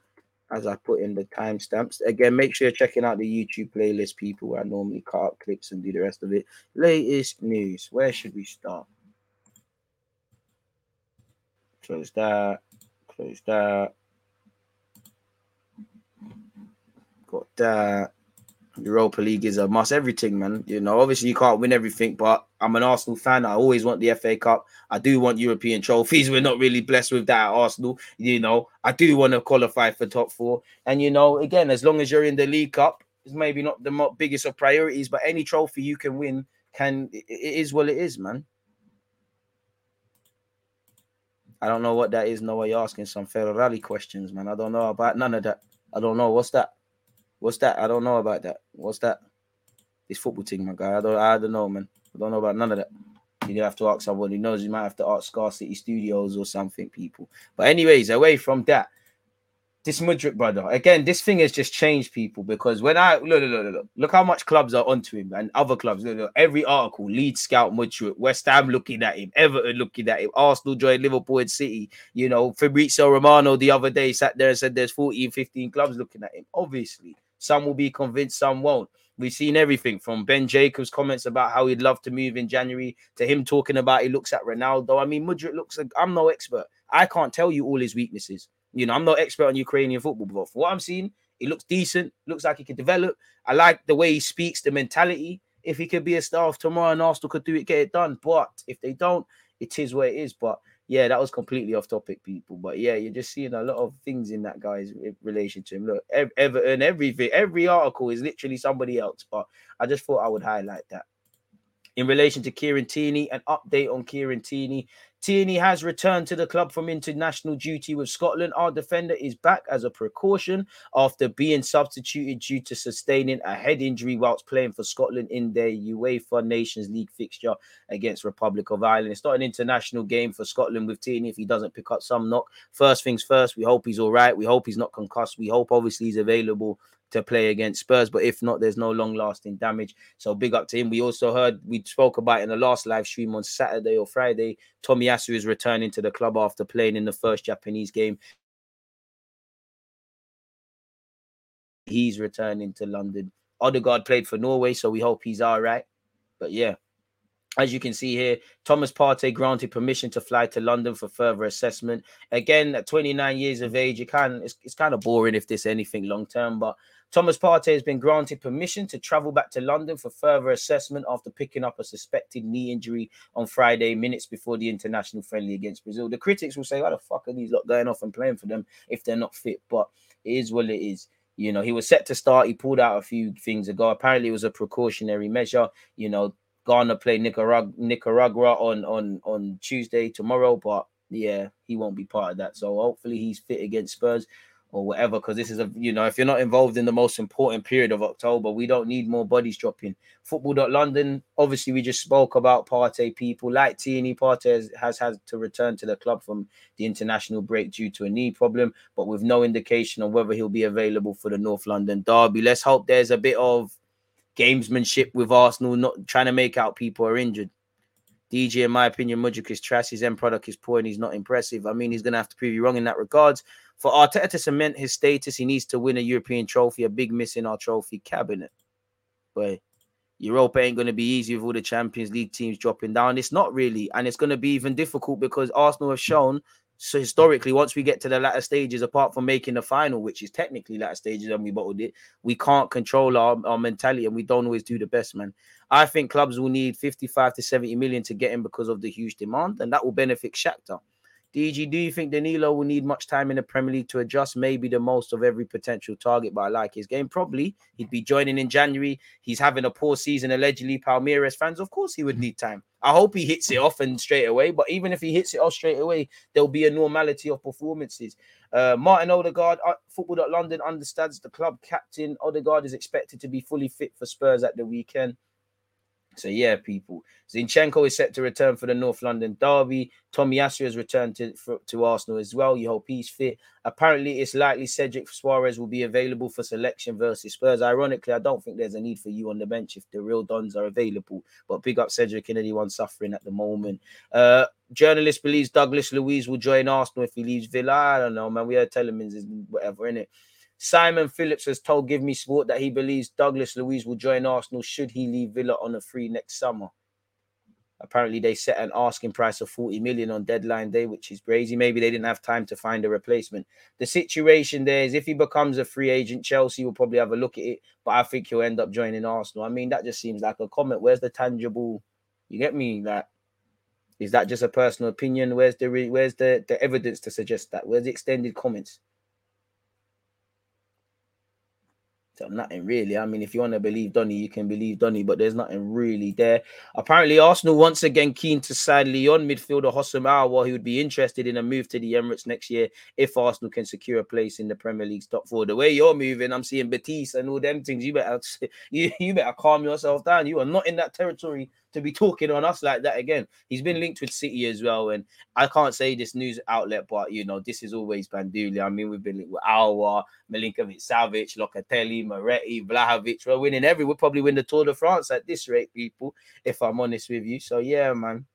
as I put in the timestamps. Again, make sure you're checking out the YouTube playlist, people, where I normally cut out clips and do the rest of it. Latest news. Where should we start? Close that. Close that. Got that. Europa League is a must. Everything, man. You know, obviously you can't win everything, but I'm an Arsenal fan. I always want the FA Cup. I do want European trophies. We're not really blessed with that at Arsenal. You know, I do want to qualify for top four. And you know, again, as long as you're in the League Cup, it's maybe not the biggest of priorities, but any trophy you can win can it is what it is, man. I don't know what that is. No, way you're asking some Ferrari questions, man. I don't know about none of that. I don't know what's that. What's that? I don't know about that. What's that? This football thing, my guy. I don't. I don't know, man. I don't know about none of that. You're gonna have to ask someone who knows. You might have to ask Scar City Studios or something, people. But anyways, away from that, this Mudrik brother again. This thing has just changed people because when I look, look, look, look, look how much clubs are onto him and other clubs. Look, look, every article, lead scout Mudrik, West Ham looking at him, Everton looking at him, Arsenal joined Liverpool and City. You know, Fabrizio Romano the other day sat there and said there's 14, 15 clubs looking at him. Obviously, some will be convinced, some won't. We've seen everything from Ben Jacobs' comments about how he'd love to move in January to him talking about he looks at Ronaldo. I mean, Mudrik looks like I'm no expert. I can't tell you all his weaknesses. You know, I'm not expert on Ukrainian football, but for what I'm seeing, he looks decent, looks like he can develop. I like the way he speaks, the mentality. If he could be a star of tomorrow and Arsenal could do it, get it done. But if they don't, it is where it is. But yeah, that was completely off topic, people. But yeah, you're just seeing a lot of things in that guy's relation to him. Look, Ev- Everton, everything, every article is literally somebody else. But I just thought I would highlight that. In relation to Kieran Tierney, an update on Kieran Tierney. Tierney has returned to the club from international duty with Scotland. Our defender is back as a precaution after being substituted due to sustaining a head injury whilst playing for Scotland in their UEFA Nations League fixture against Republic of Ireland. It's not an international game for Scotland with Tierney if he doesn't pick up some knock. First things first, we hope he's all right. We hope he's not concussed. We hope obviously he's available to play against Spurs, but if not, there's no long lasting damage. So big up to him. We also heard we spoke about in the last live stream on Saturday or Friday. Tommy Tomiyasu is returning to the club after playing in the first Japanese game. He's returning to London. Odegaard played for Norway, so we hope he's all right. But yeah, as you can see here, Thomas Partey granted permission to fly to London for further assessment. Again, at 29 years of age, it can it's, it's kind of boring if there's anything long term, but Thomas Partey has been granted permission to travel back to London for further assessment after picking up a suspected knee injury on Friday, minutes before the international friendly against Brazil. The critics will say, "Why the fuck are these lot going off and playing for them if they're not fit?" But it is what it is. You know, he was set to start. He pulled out a few things ago. Apparently, it was a precautionary measure. You know, Ghana play Nicaragua, Nicaragua on on on Tuesday tomorrow, but yeah, he won't be part of that. So hopefully he's fit against Spurs or whatever. Because this is a you know, if you're not involved in the most important period of October, we don't need more bodies dropping. Football London, obviously, we just spoke about Partey. People like Tierney Partey has, has had to return to the club from the international break due to a knee problem, but with no indication on whether he'll be available for the North London derby. Let's hope there's a bit of gamesmanship with Arsenal, not trying to make out people are injured. DJ, in my opinion, Mudrik is trash. His end product is poor and he's not impressive. I mean, he's going to have to prove you wrong in that regards. For Arteta to cement his status, he needs to win a European trophy, a big miss in our trophy cabinet. But Europa ain't going to be easy with all the Champions League teams dropping down. It's not really. And it's going to be even difficult because Arsenal have shown so historically, once we get to the latter stages, apart from making the final, which is technically latter stages and we bottled it, we can't control our, our mentality and we don't always do the best, man. I think clubs will need 55 to 70 million to get him because of the huge demand, and that will benefit Shakhtar. DG, do you think Danilo will need much time in the Premier League to adjust? Maybe the most of every potential target, but I like his game. Probably he'd be joining in January. He's having a poor season, allegedly. Palmeiras fans, of course, he would need time. I hope he hits it off and straight away. But even if he hits it off straight away, there'll be a normality of performances. Uh, Martin Odegaard, uh, Football London understands the club captain. Odegaard is expected to be fully fit for Spurs at the weekend. So yeah, people. Zinchenko is set to return for the North London derby. Tomiyasu has returned to for, to Arsenal as well. You hope he's fit. Apparently, it's likely Cedric Soares will be available for selection versus Spurs. Ironically, I don't think there's a need for you on the bench if the real dons are available. But big up Cedric and anyone suffering at the moment. Uh, journalist believes Douglas Luiz will join Arsenal if he leaves Villa. I don't know, man. We heard Tielemans is whatever in it. Simon Phillips has told Give Me Sport that he believes Douglas Luiz will join Arsenal should he leave Villa on a free next summer. Apparently, they set an asking price of 40 million on deadline day, which is crazy. Maybe they didn't have time to find a replacement. The situation there is if he becomes a free agent, Chelsea will probably have a look at it, but I think he'll end up joining Arsenal. I mean, that just seems like a comment. Where's the tangible? You get me? Like, is that just a personal opinion? Where's the re- where's the, the evidence to suggest that? Where's the extended comments? So nothing really. I mean, if you want to believe Donny, you can believe Donny, but there's nothing really there. Apparently, Arsenal once again keen to sign Lyon midfielder Houssem Aouar, he would be interested in a move to the Emirates next year if Arsenal can secure a place in the Premier League's top four. The way you're moving, I'm seeing Betis and all them things. You better you, you better calm yourself down. You are not in that territory to be talking on us like that again. He's been linked with City as well, and I can't say this news outlet, but you know this is always Banduli. I mean, we've been linked with Aouar, Milinkovic, Savic, Locatelli, Miretti, Vlahovic. We're winning every. We'll probably win the Tour de France at this rate, people. If I'm honest with you, so yeah, man.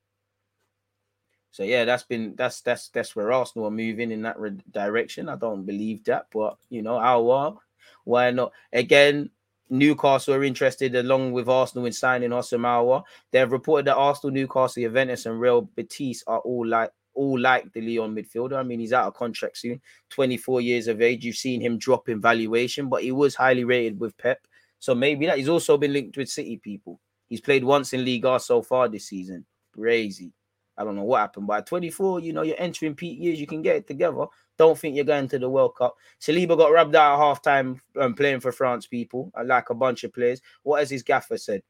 So yeah, that's been that's that's that's where Arsenal are moving in that re- direction. I don't believe that, but you know, Aouar, why not? Again, Newcastle are interested along with Arsenal in signing Houssem Aouar. They have reported that Arsenal, Newcastle, Juventus, and Real Betis are all like all like the Lyon midfielder. I mean, he's out of contract soon, 24 years of age. You've seen him drop in valuation, but he was highly rated with Pep. So maybe that he's also been linked with City people. He's played once in Liga so far this season. Crazy. I don't know what happened. At 24, you know, you're entering peak years, you can get it together. Don't think you're going to the World Cup. Saliba got rubbed out at half time um, playing for France, people, uh, like a bunch of players. What has his gaffer said?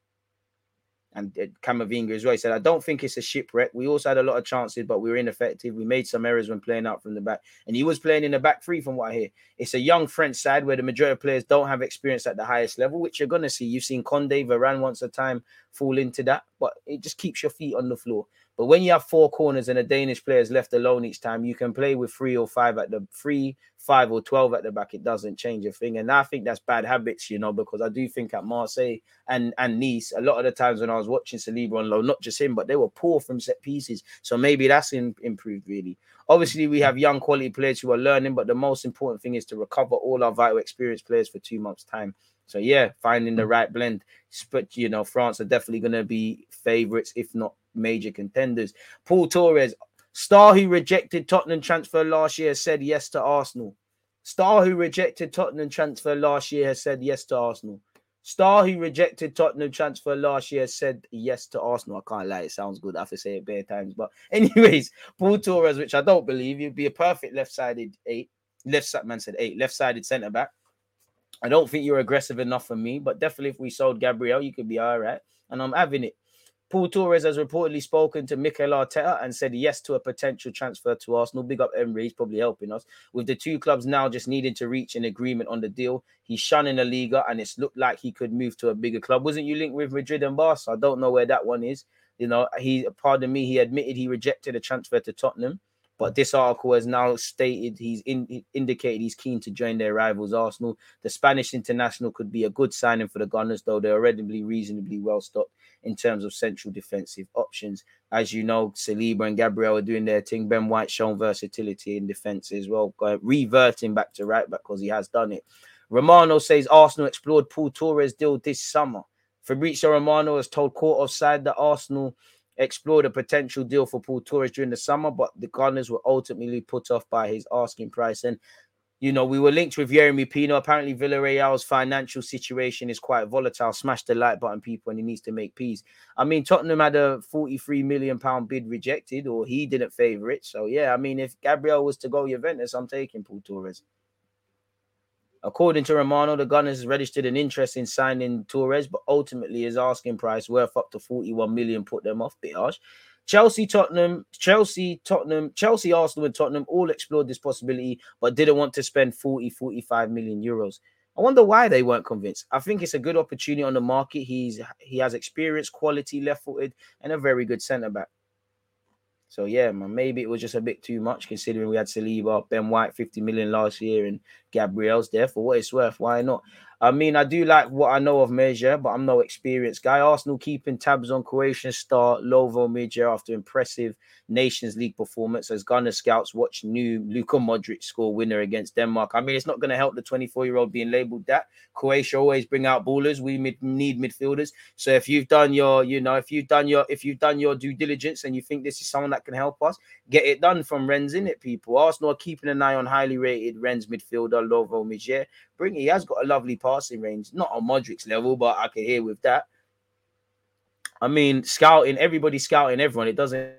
And uh, Camavinga as well. He said, I don't think it's a shipwreck. We also had a lot of chances, but we were ineffective. We made some errors when playing out from the back. And he was playing in the back three, from what I hear. It's a young French side where the majority of players don't have experience at the highest level, which you're going to see. You've seen Koundé, Varane once a time fall into that, but it just keeps your feet on the floor. But when you have four corners and a Danish player is left alone each time, you can play with three or five at the three, five or twelve at the back. It doesn't change a thing. And I think that's bad habits, you know, because I do think at Marseille and and Nice, a lot of the times when I was watching Saliba on low, not just him, but they were poor from set pieces. So maybe that's in, improved really. Obviously, we have young quality players who are learning, but the most important thing is to recover all our vital experienced players for two months' time. So yeah, finding the mm. right blend. But you know, France are definitely going to be favourites, if not major contenders. Paul Torres, star who rejected Tottenham transfer last year, said yes to Arsenal. Star who rejected Tottenham transfer last year has said yes to Arsenal. Star who rejected Tottenham transfer last year said yes to Arsenal. I can't lie, it sounds good. I have to say it bare times. But, anyways, Paul Torres, which I don't believe, you'd be a perfect left sided eight. Left side man said eight, left sided centre back. I don't think you're aggressive enough for me, but definitely if we sold Gabriel, you could be all right. And I'm having it. Paul Torres has reportedly spoken to Mikel Arteta and said yes to a potential transfer to Arsenal. Big up Emery, he's probably helping us. With the two clubs now just needing to reach an agreement on the deal, he's shunning the Liga and it's looked like he could move to a bigger club. Wasn't you linked with Madrid and Barca? I don't know where that one is. You know, he, pardon me, he admitted he rejected a transfer to Tottenham. But this article has now stated he's in, indicated he's keen to join their rivals Arsenal. The Spanish international could be a good signing for the Gunners, though they're already reasonably well stocked in terms of central defensive options. As you know, Saliba and Gabriel are doing their thing. Ben White shown versatility in defense as well, reverting back to right back because he has done it. Romano says Arsenal explored Paul Torres deal this summer. Fabrizio Romano has told Court of Side that Arsenal explored a potential deal for Paul Torres during the summer, but the Gunners were ultimately put off by his asking price. And you know, we were linked with Jeremy Pino. Apparently, Villarreal's financial situation is quite volatile. Smash the like button, people, and he needs to make peace. I mean, Tottenham had a 43 million pound bid rejected, or he didn't favour it. So, yeah, I mean, if Gabriel was to go Juventus, I'm taking Paul Torres. According to Romano, the Gunners registered an interest in signing Torres, but ultimately his asking price worth up to 41 million put them off. Bit harsh. Chelsea, Tottenham, Chelsea, Tottenham, Chelsea, Arsenal, and Tottenham all explored this possibility, but didn't want to spend 40, 45 million euros. I wonder why they weren't convinced. I think it's a good opportunity on the market. He's he has experience, quality, left-footed, and a very good centre back. So yeah, man, maybe it was just a bit too much considering we had Saliba, Ben White, 50 million last year, and Gabriel's there for what it's worth. Why not? I mean, I do like what I know of Majer, but I'm no experienced guy. Arsenal keeping tabs on Croatian star Lovro Majer after impressive Nations League performance as Gunner scouts watch new Luka Modric score winner against Denmark. I mean, it's not going to help the 24 year old being labeled that. Croatia always bring out ballers. We mid- need midfielders. So if you've done your, you know, if you've done your, if you've done your due diligence and you think this is someone that can help us, get it done from Rennes in it, people. Arsenal are keeping an eye on highly rated Rennes midfielder Lovro Majer. Bring he has got a lovely passing range, not on Modric's level, but I can hear with that. I mean, scouting, everybody scouting everyone. It doesn't.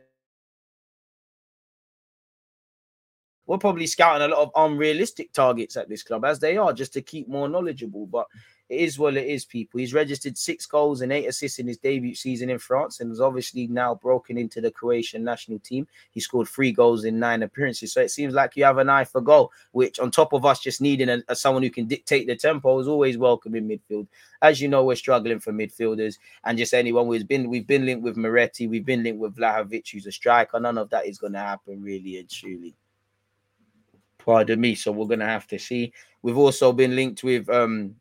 We're probably scouting a lot of unrealistic targets at this club, as they are, just to keep more knowledgeable. But it is what it is, people. He's registered six goals and eight assists in his debut season in France and has obviously now broken into the Croatian national team. He scored three goals in nine appearances. So it seems like you have an eye for goal, which on top of us just needing a, a someone who can dictate the tempo is always welcome in midfield. As you know, we're struggling for midfielders and just anyone who's been we've been linked with Miretti, we've been linked with Vlahovic, who's a striker. None of that is going to happen really and truly. Pardon me. So we're gonna have to see. We've also been linked with um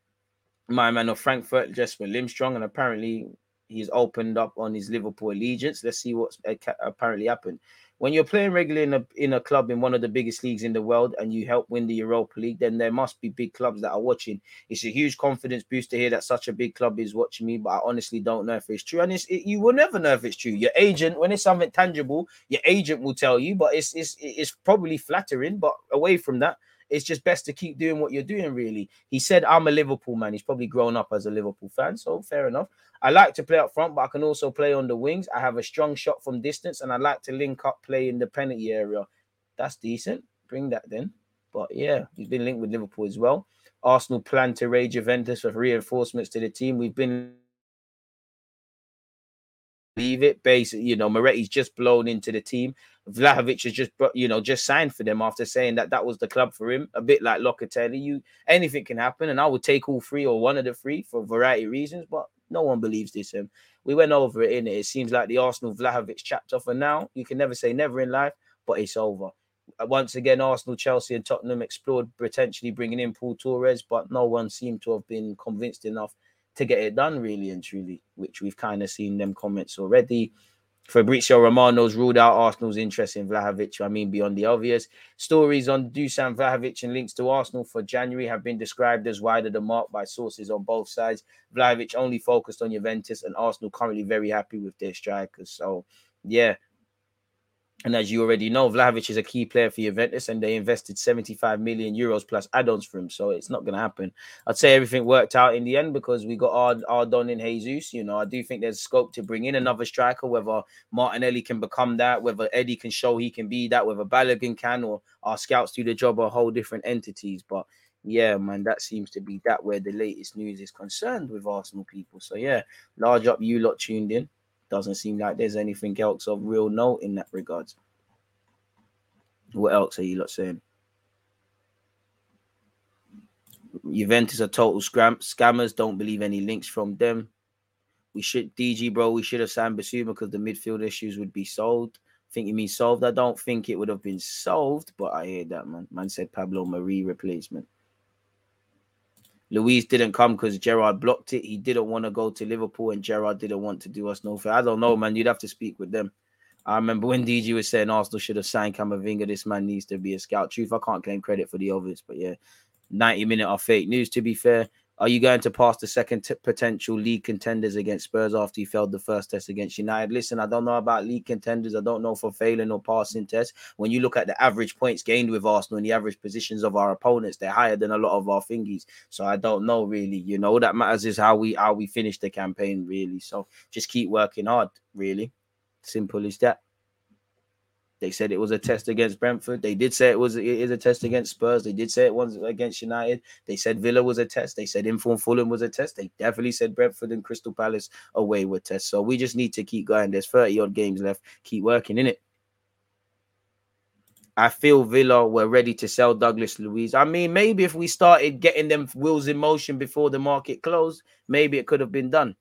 my man of Frankfurt, Jesper Lindstrom, and apparently he's opened up on his Liverpool allegiance. Let's see what's uh, apparently happened. When you're playing regularly in a in a club in one of the biggest leagues in the world and you help win the Europa League, then there must be big clubs that are watching. It's a huge confidence boost to hear that such a big club is watching me, but I honestly don't know if it's true. And it's, it, you will never know if it's true. Your agent, when it's something tangible, your agent will tell you, but it's it's it's probably flattering. But away from that, it's just best to keep doing what you're doing, really. He said, I'm a Liverpool man. He's probably grown up as a Liverpool fan, so fair enough. I like to play up front, but I can also play on the wings. I have a strong shot from distance, and I like to link up play in the penalty area. That's decent. Bring that then. But yeah, he's been linked with Liverpool as well. Arsenal plan to raid Juventus with reinforcements to the team. We've been leave it. Basically, you know, Miretti's just blown into the team. Vlahovic has just, you know, just signed for them after saying that that was the club for him. A bit like Locatelli, you anything can happen, and I would take all three or one of the three for a variety of reasons. But no one believes this. Him. We went over it in it. It seems like the Arsenal Vlahovic chapter for now. You can never say never in life, but it's over. Uh, once again, Arsenal, Chelsea, and Tottenham explored potentially bringing in Paul Torres, but no one seemed to have been convinced enough to get it done, really and truly, which we've kind of seen them comments already. Fabrizio Romano's ruled out Arsenal's interest in Vlahovic. I mean, beyond the obvious. Stories on Dusan Vlahovic and links to Arsenal for January have been described as wider than mark by sources on both sides. Vlahovic only focused on Juventus, and Arsenal currently very happy with their strikers. So, yeah, and as you already know, Vlahovic is a key player for Juventus, and they invested 75 million euros plus add-ons for him. So it's not going to happen. I'd say everything worked out in the end because we got our, our Don in Jesus. You know, I do think there's scope to bring in another striker, whether Martinelli can become that, whether Eddie can show he can be that, whether Balogun can, or our scouts do the job of whole different entities. But yeah, man, that seems to be that where the latest news is concerned with Arsenal people. So yeah, large up you lot tuned in doesn't seem like there's anything else of real note in that regards. What else are you lot saying? Juventus are total scram- scammers. Don't believe any links from them. We should DG bro. We should have signed Bissouma because the midfield issues would be solved. think you mean solved. I don't think it would have been solved, but I hear that man. Man said Pablo Mari replacement. Luiz didn't come because Gerrard blocked it. He didn't want to go to Liverpool, and Gerrard didn't want to do us no fair. I don't know, man. You'd have to speak with them. I remember when DG was saying Arsenal should have signed Camavinga. This man needs to be a scout. Truth, I can't claim credit for the obvious, but yeah, 90 minute of fake news. To be fair, are you going to pass the second t- potential league contenders against Spurs after you failed the first test against United? Listen, I don't know about league contenders. I don't know for failing or passing tests. When you look at the average points gained with Arsenal and the average positions of our opponents, they're higher than a lot of our thingies. So I don't know really. You know, that matters is how we how we finish the campaign really. So just keep working hard. Really, simple as that. They said it was a test against Brentford. They did say it was it is a test against Spurs. They did say it was against United. They said Villa was a test. They said Inform Fulham was a test. They definitely said Brentford and Crystal Palace away were tests. So we just need to keep going. There's 30 odd games left. Keep working in it. I feel Villa were ready to sell Douglas Luiz. I mean, maybe if we started getting them wheels in motion before the market closed, maybe it could have been done.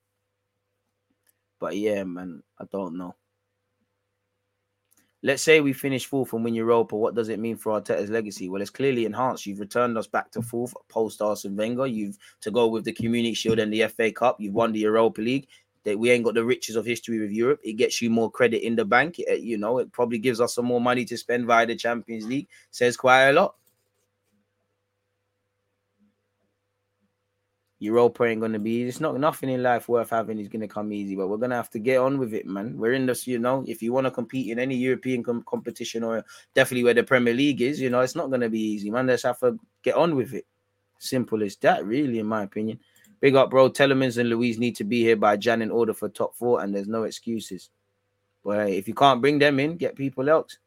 But yeah, man, I don't know. Let's say we finish fourth and win Europa. What does it mean for Arteta's legacy? Well, it's clearly enhanced. You've returned us back to fourth post Arsene Wenger. You've to go with the Community Shield and the FA Cup. You've won the Europa League. That we ain't got the riches of history with Europe. It gets you more credit in the bank. It- you know, it probably gives us some more money to spend via the Champions League. Says quite a lot. Europa ain't gonna be. It's not nothing in life worth having is gonna come easy, but we're gonna have to get on with it, man. We're in this, you know. If you want to compete in any European com- competition or definitely where the Premier League is, you know, it's not gonna be easy, man. Let's have to get on with it. Simple as that, really, in my opinion. Big up, bro. Tielemans and Luiz need to be here by Jan in order for top four, and there's no excuses. But hey, if you can't bring them in, get people else.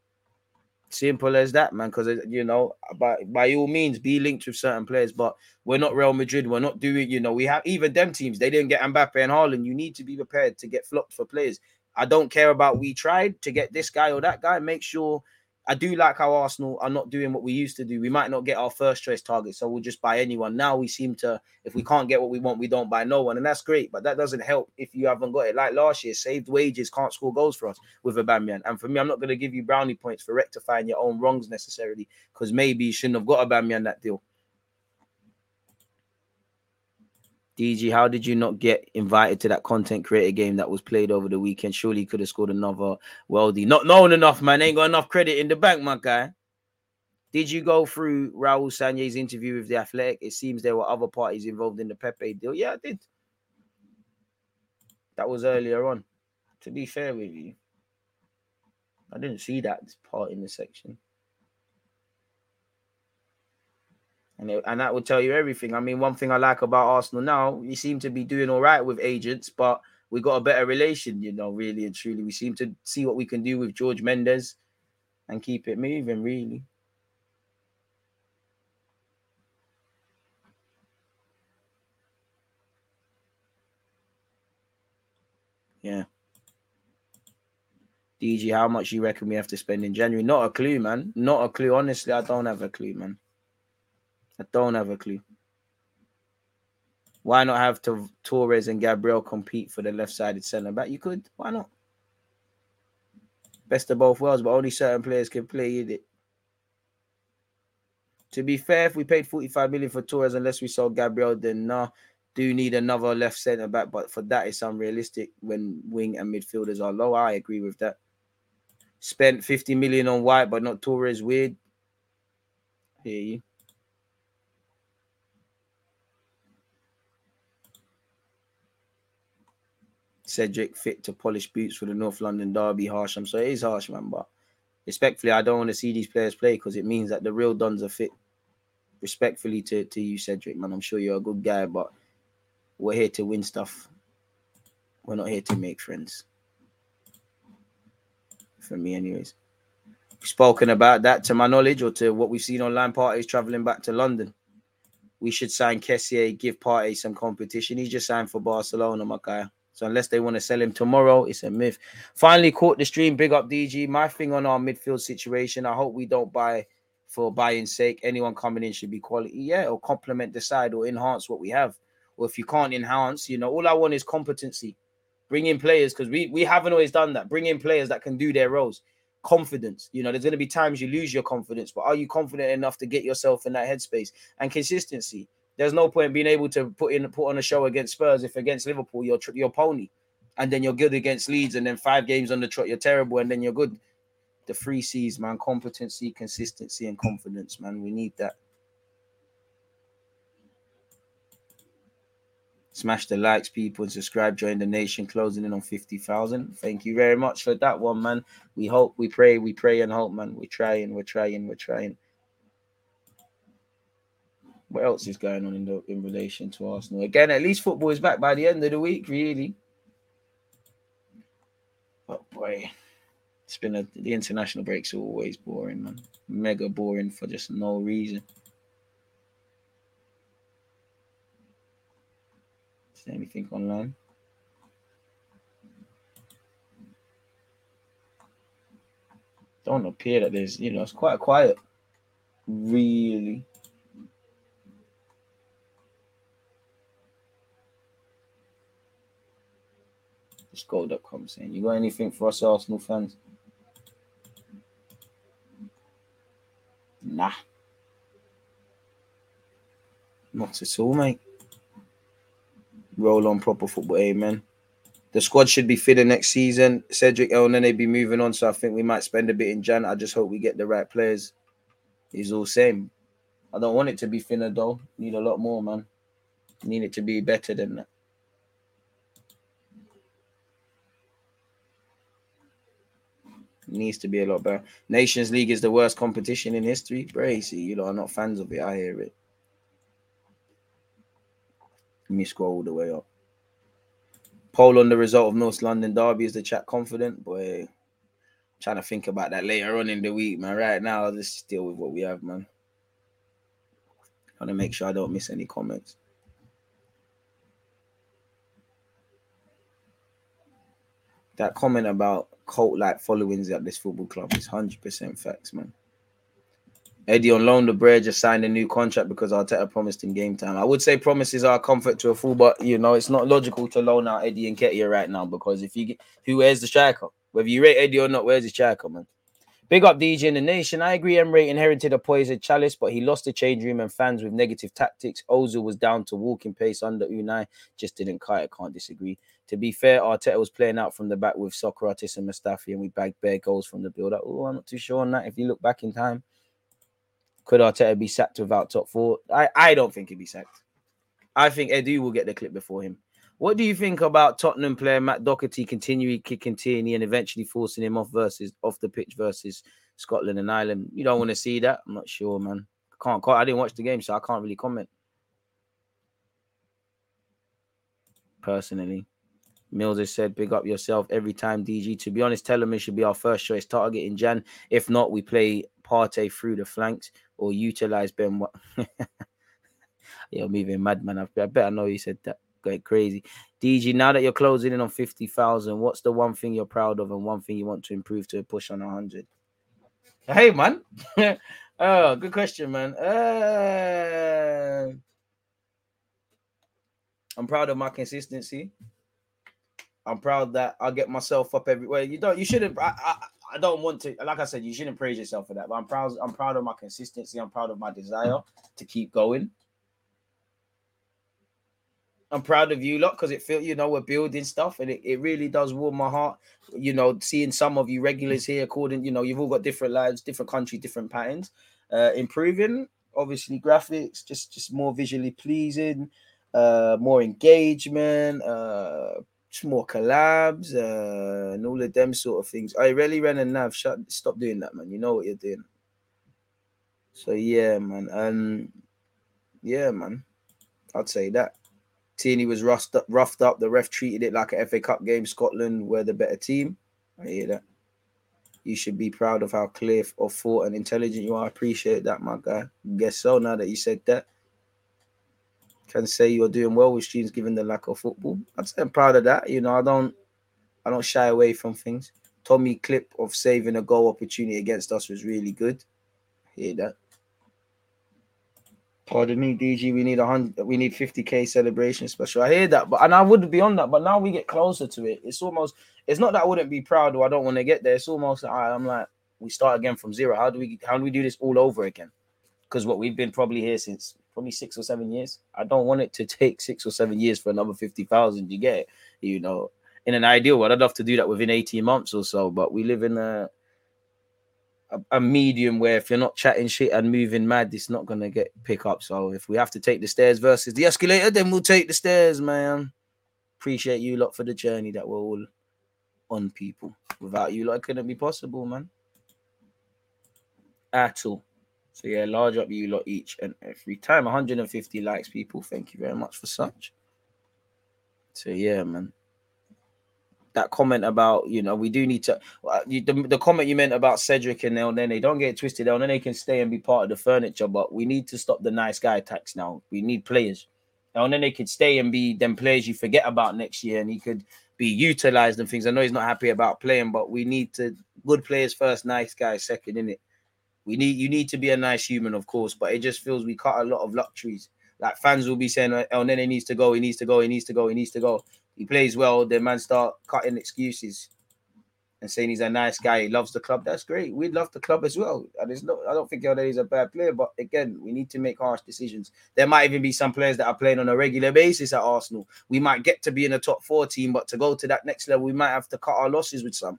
Simple as that, man. Because uh, you know, by by all means, be linked with certain players, but we're not Real Madrid. We're not doing, you know, we have even them teams. They didn't get Mbappe and Haaland. You need to be prepared to get flopped for players. I don't care about we tried to get this guy or that guy. Make sure I do like how Arsenal are not doing what we used to do. We might not get our first choice target, so we'll just buy anyone. Now we seem to, if we mm. can't get what we want, we don't buy no one, and that's great. But that doesn't help if you haven't got it. Like last year, saved wages can't score goals for us with Aubameyang. And for me, I'm not going to give you brownie points for rectifying your own wrongs necessarily, because maybe you shouldn't have got Aubameyang that deal. DG, how did you not get invited to that content creator game that was played over the weekend? Surely you could have scored another worldie. Not known enough, man. Ain't got enough credit in the bank, my guy. Did you go through Raul Sanllehi's interview with the Athletic? It seems there were other parties involved in the Pepe deal. Yeah, I did. That was earlier on. To be fair with you, I didn't see that part in the section. And, it- and that would tell you everything. I mean, one thing I like about Arsenal now, we seem to be doing all right with agents, but we got a better relation, you know, really and truly. We seem to see what we can do with George Mendes and keep it moving, really. Yeah. DG, how much you reckon we have to spend in January? Not a clue, man. Not a clue. Honestly, I don't have a clue, man. I don't have a clue. Why not have to Torres and Gabriel compete for the left-sided centre back? You could. Why not? Best of both worlds, but only certain players can play in it. To be fair, if we paid 45 million for Torres unless we sold Gabriel, then nah, do need another left centre back. But for that, it's unrealistic when wing and midfielders are low. I agree with that. Spent 50 million on White, but not Torres. Weird. Hear you. Cedric fit to polish boots for the North London Derby. Harsh. I'm sorry, it is harsh, man. But respectfully, I don't want to see these players play because it means that the real Dons are fit. Respectfully to, to you, Cedric, man. I'm sure you're a good guy, but we're here to win stuff. We're not here to make friends. For me, anyways. Spoken about that to my knowledge or to what we've seen online, Partey's traveling back to London. We should sign Kessie, give Partey some competition. He's just signed for Barcelona, my guy. So unless they want to sell him tomorrow, it's a myth. Finally caught the stream. Big up DG. My thing on our midfield situation. I hope we don't buy for buying sake. Anyone coming in should be quality, yeah, or complement the side or enhance what we have. Or if you can't enhance, you know, all I want is competency. Bring in players because we we haven't always done that. Bring in players that can do their roles. Confidence. You know, there's going to be times you lose your confidence, but are you confident enough to get yourself in that headspace and consistency? There's no point being able to put in put on a show against Spurs if against Liverpool you're you're pony, and then you're good against Leeds, and then five games on the trot you're terrible, and then you're good. The three C's, man: competency, consistency, and confidence. Man, we need that. Smash the likes, people, and subscribe. Join the nation, closing in on fifty thousand. Thank you very much for that one, man. We hope, we pray, we pray and hope, man. We're trying, we're trying, we're trying. What else is going on in the in relation to Arsenal? Again, at least football is back by the end of the week, really. But boy, it's been a the international breaks are always boring, man. Mega boring for just no reason. Is there anything online? Don't appear that there's, you know, it's quite quiet. Really. Just saying, you got anything for us Arsenal fans? Nah. Not at all, mate. Roll on proper football, amen. The squad should be fitter next season. Cedric Elneny be moving on, so I think we might spend a bit in Jan. I just hope we get the right players. He's all same. I don't want it to be thinner though. Need a lot more, man. Need it to be better than that. Needs to be a lot better. Nations League is the worst competition in history. Bracy, you know, I'm not fans of it. I hear it. Let me scroll all the way up. Poll on the result of North London Derby. Is the chat confident? Boy, trying to think about that later on in the week, man. Right now, I'll just deal with what we have, man. Trying to make sure I don't miss any comments. That comment about cult like followings at this football club is 100% facts, man. Eddie on loan, the Brea just signed a new contract because Arteta promised him game time. I would say promises are comfort to a fool, but you know it's not logical to loan out Eddie Nketiah right now because if you get who wears the striker, whether you rate Eddie or not, where's the striker, man? Big up DJ in the nation. I agree. Emery inherited a poisoned chalice, but he lost the change room and fans with negative tactics. Ozil was down to walking pace under Unai, just didn't cut it. Can't disagree. To be fair, Arteta was playing out from the back with Sokratis and Mustafi, and we bagged bare goals from the build up. Oh, I'm not too sure on that. If you look back in time, could Arteta be sacked without top four? I, I don't think he'd be sacked. I think Edu will get the clip before him. What do you think about Tottenham player Matt Doherty continuing kicking Tierney and eventually forcing him off versus off the pitch versus Scotland and Ireland? You don't want to see that? I'm not sure, man. I can't. I didn't watch the game, so I can't really comment. Personally, Mills has said, "Big up yourself every time, DG." To be honest, Tielemans should be our first choice target in Jan. If not, we play Partey through the flanks or utilize Ben. You're moving mad, man. I bet I know you said that. Going crazy. DG, now that you're closing in on 50,000, what's the one thing you're proud of and one thing you want to improve to push on 100? Hey, man. oh, good question, man. Uh, I'm proud of my consistency. I'm proud that I get myself up everywhere. You don't, you shouldn't. I, I, I don't want to. Like I said, you shouldn't praise yourself for that. But I'm proud. I'm proud of my consistency. I'm proud of my desire to keep going. I'm proud of you lot because it feels, you know we're building stuff and it, it really does warm my heart. You know, seeing some of you regulars here, according you know, you've all got different lives, different country, different patterns. Uh, improving, obviously, graphics, just just more visually pleasing, uh, more engagement, uh, more collabs, uh, and all of them sort of things. I really ran and nav. Shut, stop doing that, man. You know what you're doing. So yeah, man. Um, yeah, man. I'd say that. Tierney was roughed up, roughed up. The ref treated it like a FA Cup game. Scotland were the better team. I hear that. You should be proud of how clear of thought and intelligent you are. I appreciate that, my guy. Guess so. Now that you said that, can say you're doing well with students given the lack of football. I'd I'm proud of that. You know, I don't, I don't shy away from things. Tommy clip of saving a goal opportunity against us was really good. I hear that. Pardon me, DG. We need a hundred. We need 50k celebration special. I hear that, but and I would be on that. But now we get closer to it. It's almost. It's not that I wouldn't be proud or I don't want to get there. It's almost. Like, I'm like, we start again from zero. How do we? How do we do this all over again? Because what we've been probably here since probably six or seven years. I don't want it to take six or seven years for another fifty thousand. You get it? You know, in an ideal world, I'd love to do that within 18 months or so. But we live in a a, medium where if you're not chatting shit and moving mad, it's not gonna get pick up. So if we have to take the stairs versus the escalator, then we'll take the stairs, man. Appreciate you lot for the journey that we're all on, people. Without you, lot, it couldn't be possible, man. At all. So yeah, large up you lot each and every time. 150 likes, people. Thank you very much for such. So yeah, man that comment about you know we do need to uh, you, the, the comment you meant about Cedric and Elneny don't get twisted. Elneny can stay and be part of the furniture but we need to stop the nice guy tax now. We need players. Elneny could stay and be them players you forget about next year and he could be utilized and things. I know he's not happy about playing but we need to good players first nice guys second in it we need you need to be a nice human of course but it just feels we cut a lot of luxuries. Like fans will be saying Elneny needs to go he needs to go he needs to go he needs to go he plays well, then man start cutting excuses. and saying he's a nice guy, he loves the club. That's great. We love the club as well. And it's not, I don't think that he's a bad player, but again, we need to make harsh decisions. There might even be some players that are playing on a regular basis at Arsenal. We might get to be in a top four team, but to go to that next level, we might have to cut our losses with some.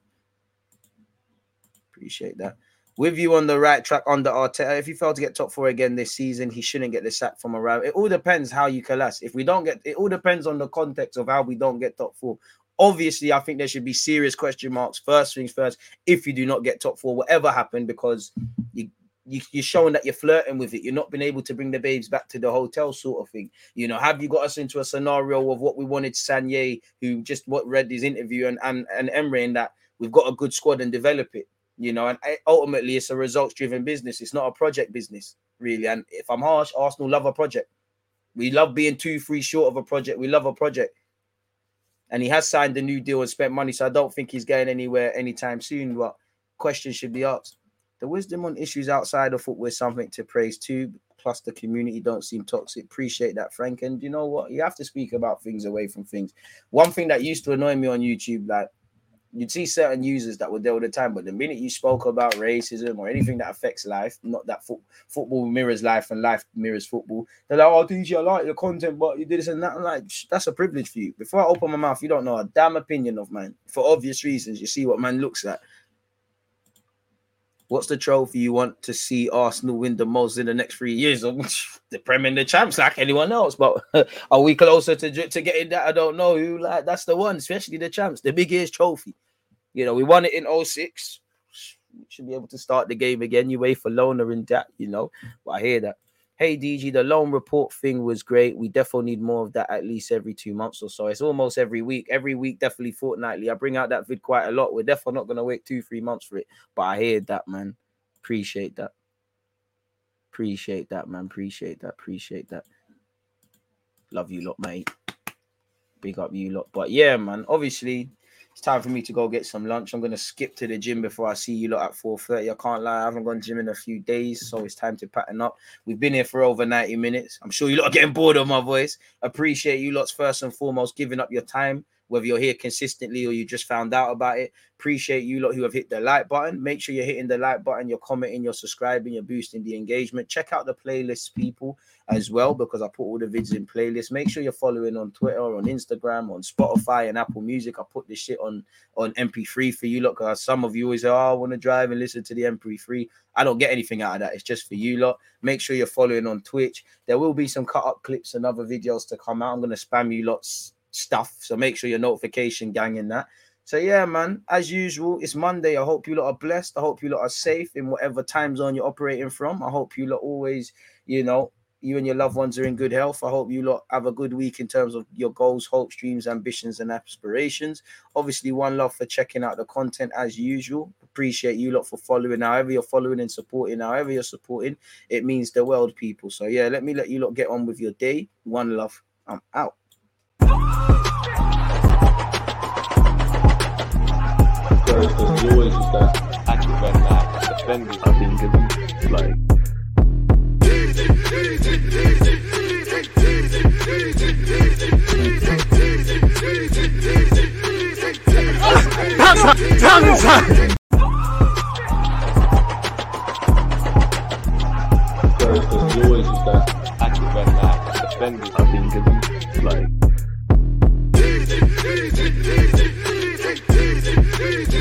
Appreciate that. With you on the right track under Arteta, if you fail to get top four again this season, he shouldn't get the sack from around. It all depends how you collapse. If we don't get, it all depends on the context of how we don't get top four. Obviously, I think there should be serious question marks. First things first, if you do not get top four, whatever happened, because you, you you're showing that you're flirting with it. You're not been able to bring the babes back to the hotel, sort of thing. You know, have you got us into a scenario of what we wanted Sanllehi, who just what read his interview, and and and Emery, in that we've got a good squad and develop it. You know, and ultimately it's a results-driven business. It's not a project business, really. And if I'm harsh, Arsenal love a project. We love being two, three short of a project. We love a project and he has signed a new deal and spent money. So I don't think he's going anywhere anytime soon. But questions should be asked. The wisdom on issues outside of football is something to praise too. Plus, the community don't seem toxic. Appreciate that, Frank. And you know what? You have to speak about things away from things. One thing that used to annoy me on YouTube, like you'd see certain users that were there all the time, but the minute you spoke about racism or anything that affects life, not that fo- football mirrors life and life mirrors football, they're like, "Oh, DJ, I like your content, but you did this and that." I'm like, that's a privilege for you. Before I open my mouth, you don't know a damn opinion of mine for obvious reasons. You see what man looks at. What's the trophy you want to see Arsenal win the most in the next three years? the Premier and the champs, like anyone else. But are we closer to to getting that? I don't know. Who like that's the one, especially the champs, the biggest trophy. You know, we won it in 06. We should be able to start the game again. You wait for loaner in that, you know. But I hear that. Hey DG, the loan report thing was great. We definitely need more of that at least every two months or so. It's almost every week, every week, definitely fortnightly. I bring out that vid quite a lot. We're definitely not gonna wait two, three months for it. But I hear that, man. Appreciate that. Appreciate that, man. Appreciate that. Appreciate that. Love you lot, mate. Big up you lot. But yeah, man. Obviously, it's time for me to go get some lunch. I'm gonna skip to the gym before I see you lot at 4:30. I can't lie, I haven't gone gym in a few days, so it's time to pattern up. We've been here for over 90 minutes. I'm sure you lot are getting bored of my voice. Appreciate you lots first and foremost giving up your time whether you're here consistently or you just found out about it. Appreciate you lot who have hit the like button. Make sure you're hitting the like button, you're commenting, you're subscribing, you're boosting the engagement. Check out the playlists, people, as well, because I put all the vids in playlists. Make sure you're following on Twitter, on Instagram, on Spotify and Apple Music. I put this shit on on MP3 for you lot. Because some of you always say, Oh, I want to drive and listen to the MP3. I don't get anything out of that. It's just for you lot. Make sure you're following on Twitch. There will be some cut up clips and other videos to come out. I'm gonna spam you lots stuff. So make sure your notification gang in that. So yeah, man. As usual, it's Monday. I hope you lot are blessed. I hope you lot are safe in whatever time zone you're operating from. I hope you lot always, you know, you and your loved ones are in good health. I hope you lot have a good week in terms of your goals, hopes, dreams, ambitions, and aspirations. Obviously, one love for checking out the content as usual. Appreciate you lot for following. However, you're following and supporting, however, you're supporting, it means the world, people. So, yeah, let me let you lot get on with your day. One love. I'm out. Because you always that active red flag defending. I think it's like that flag defending. I think it's like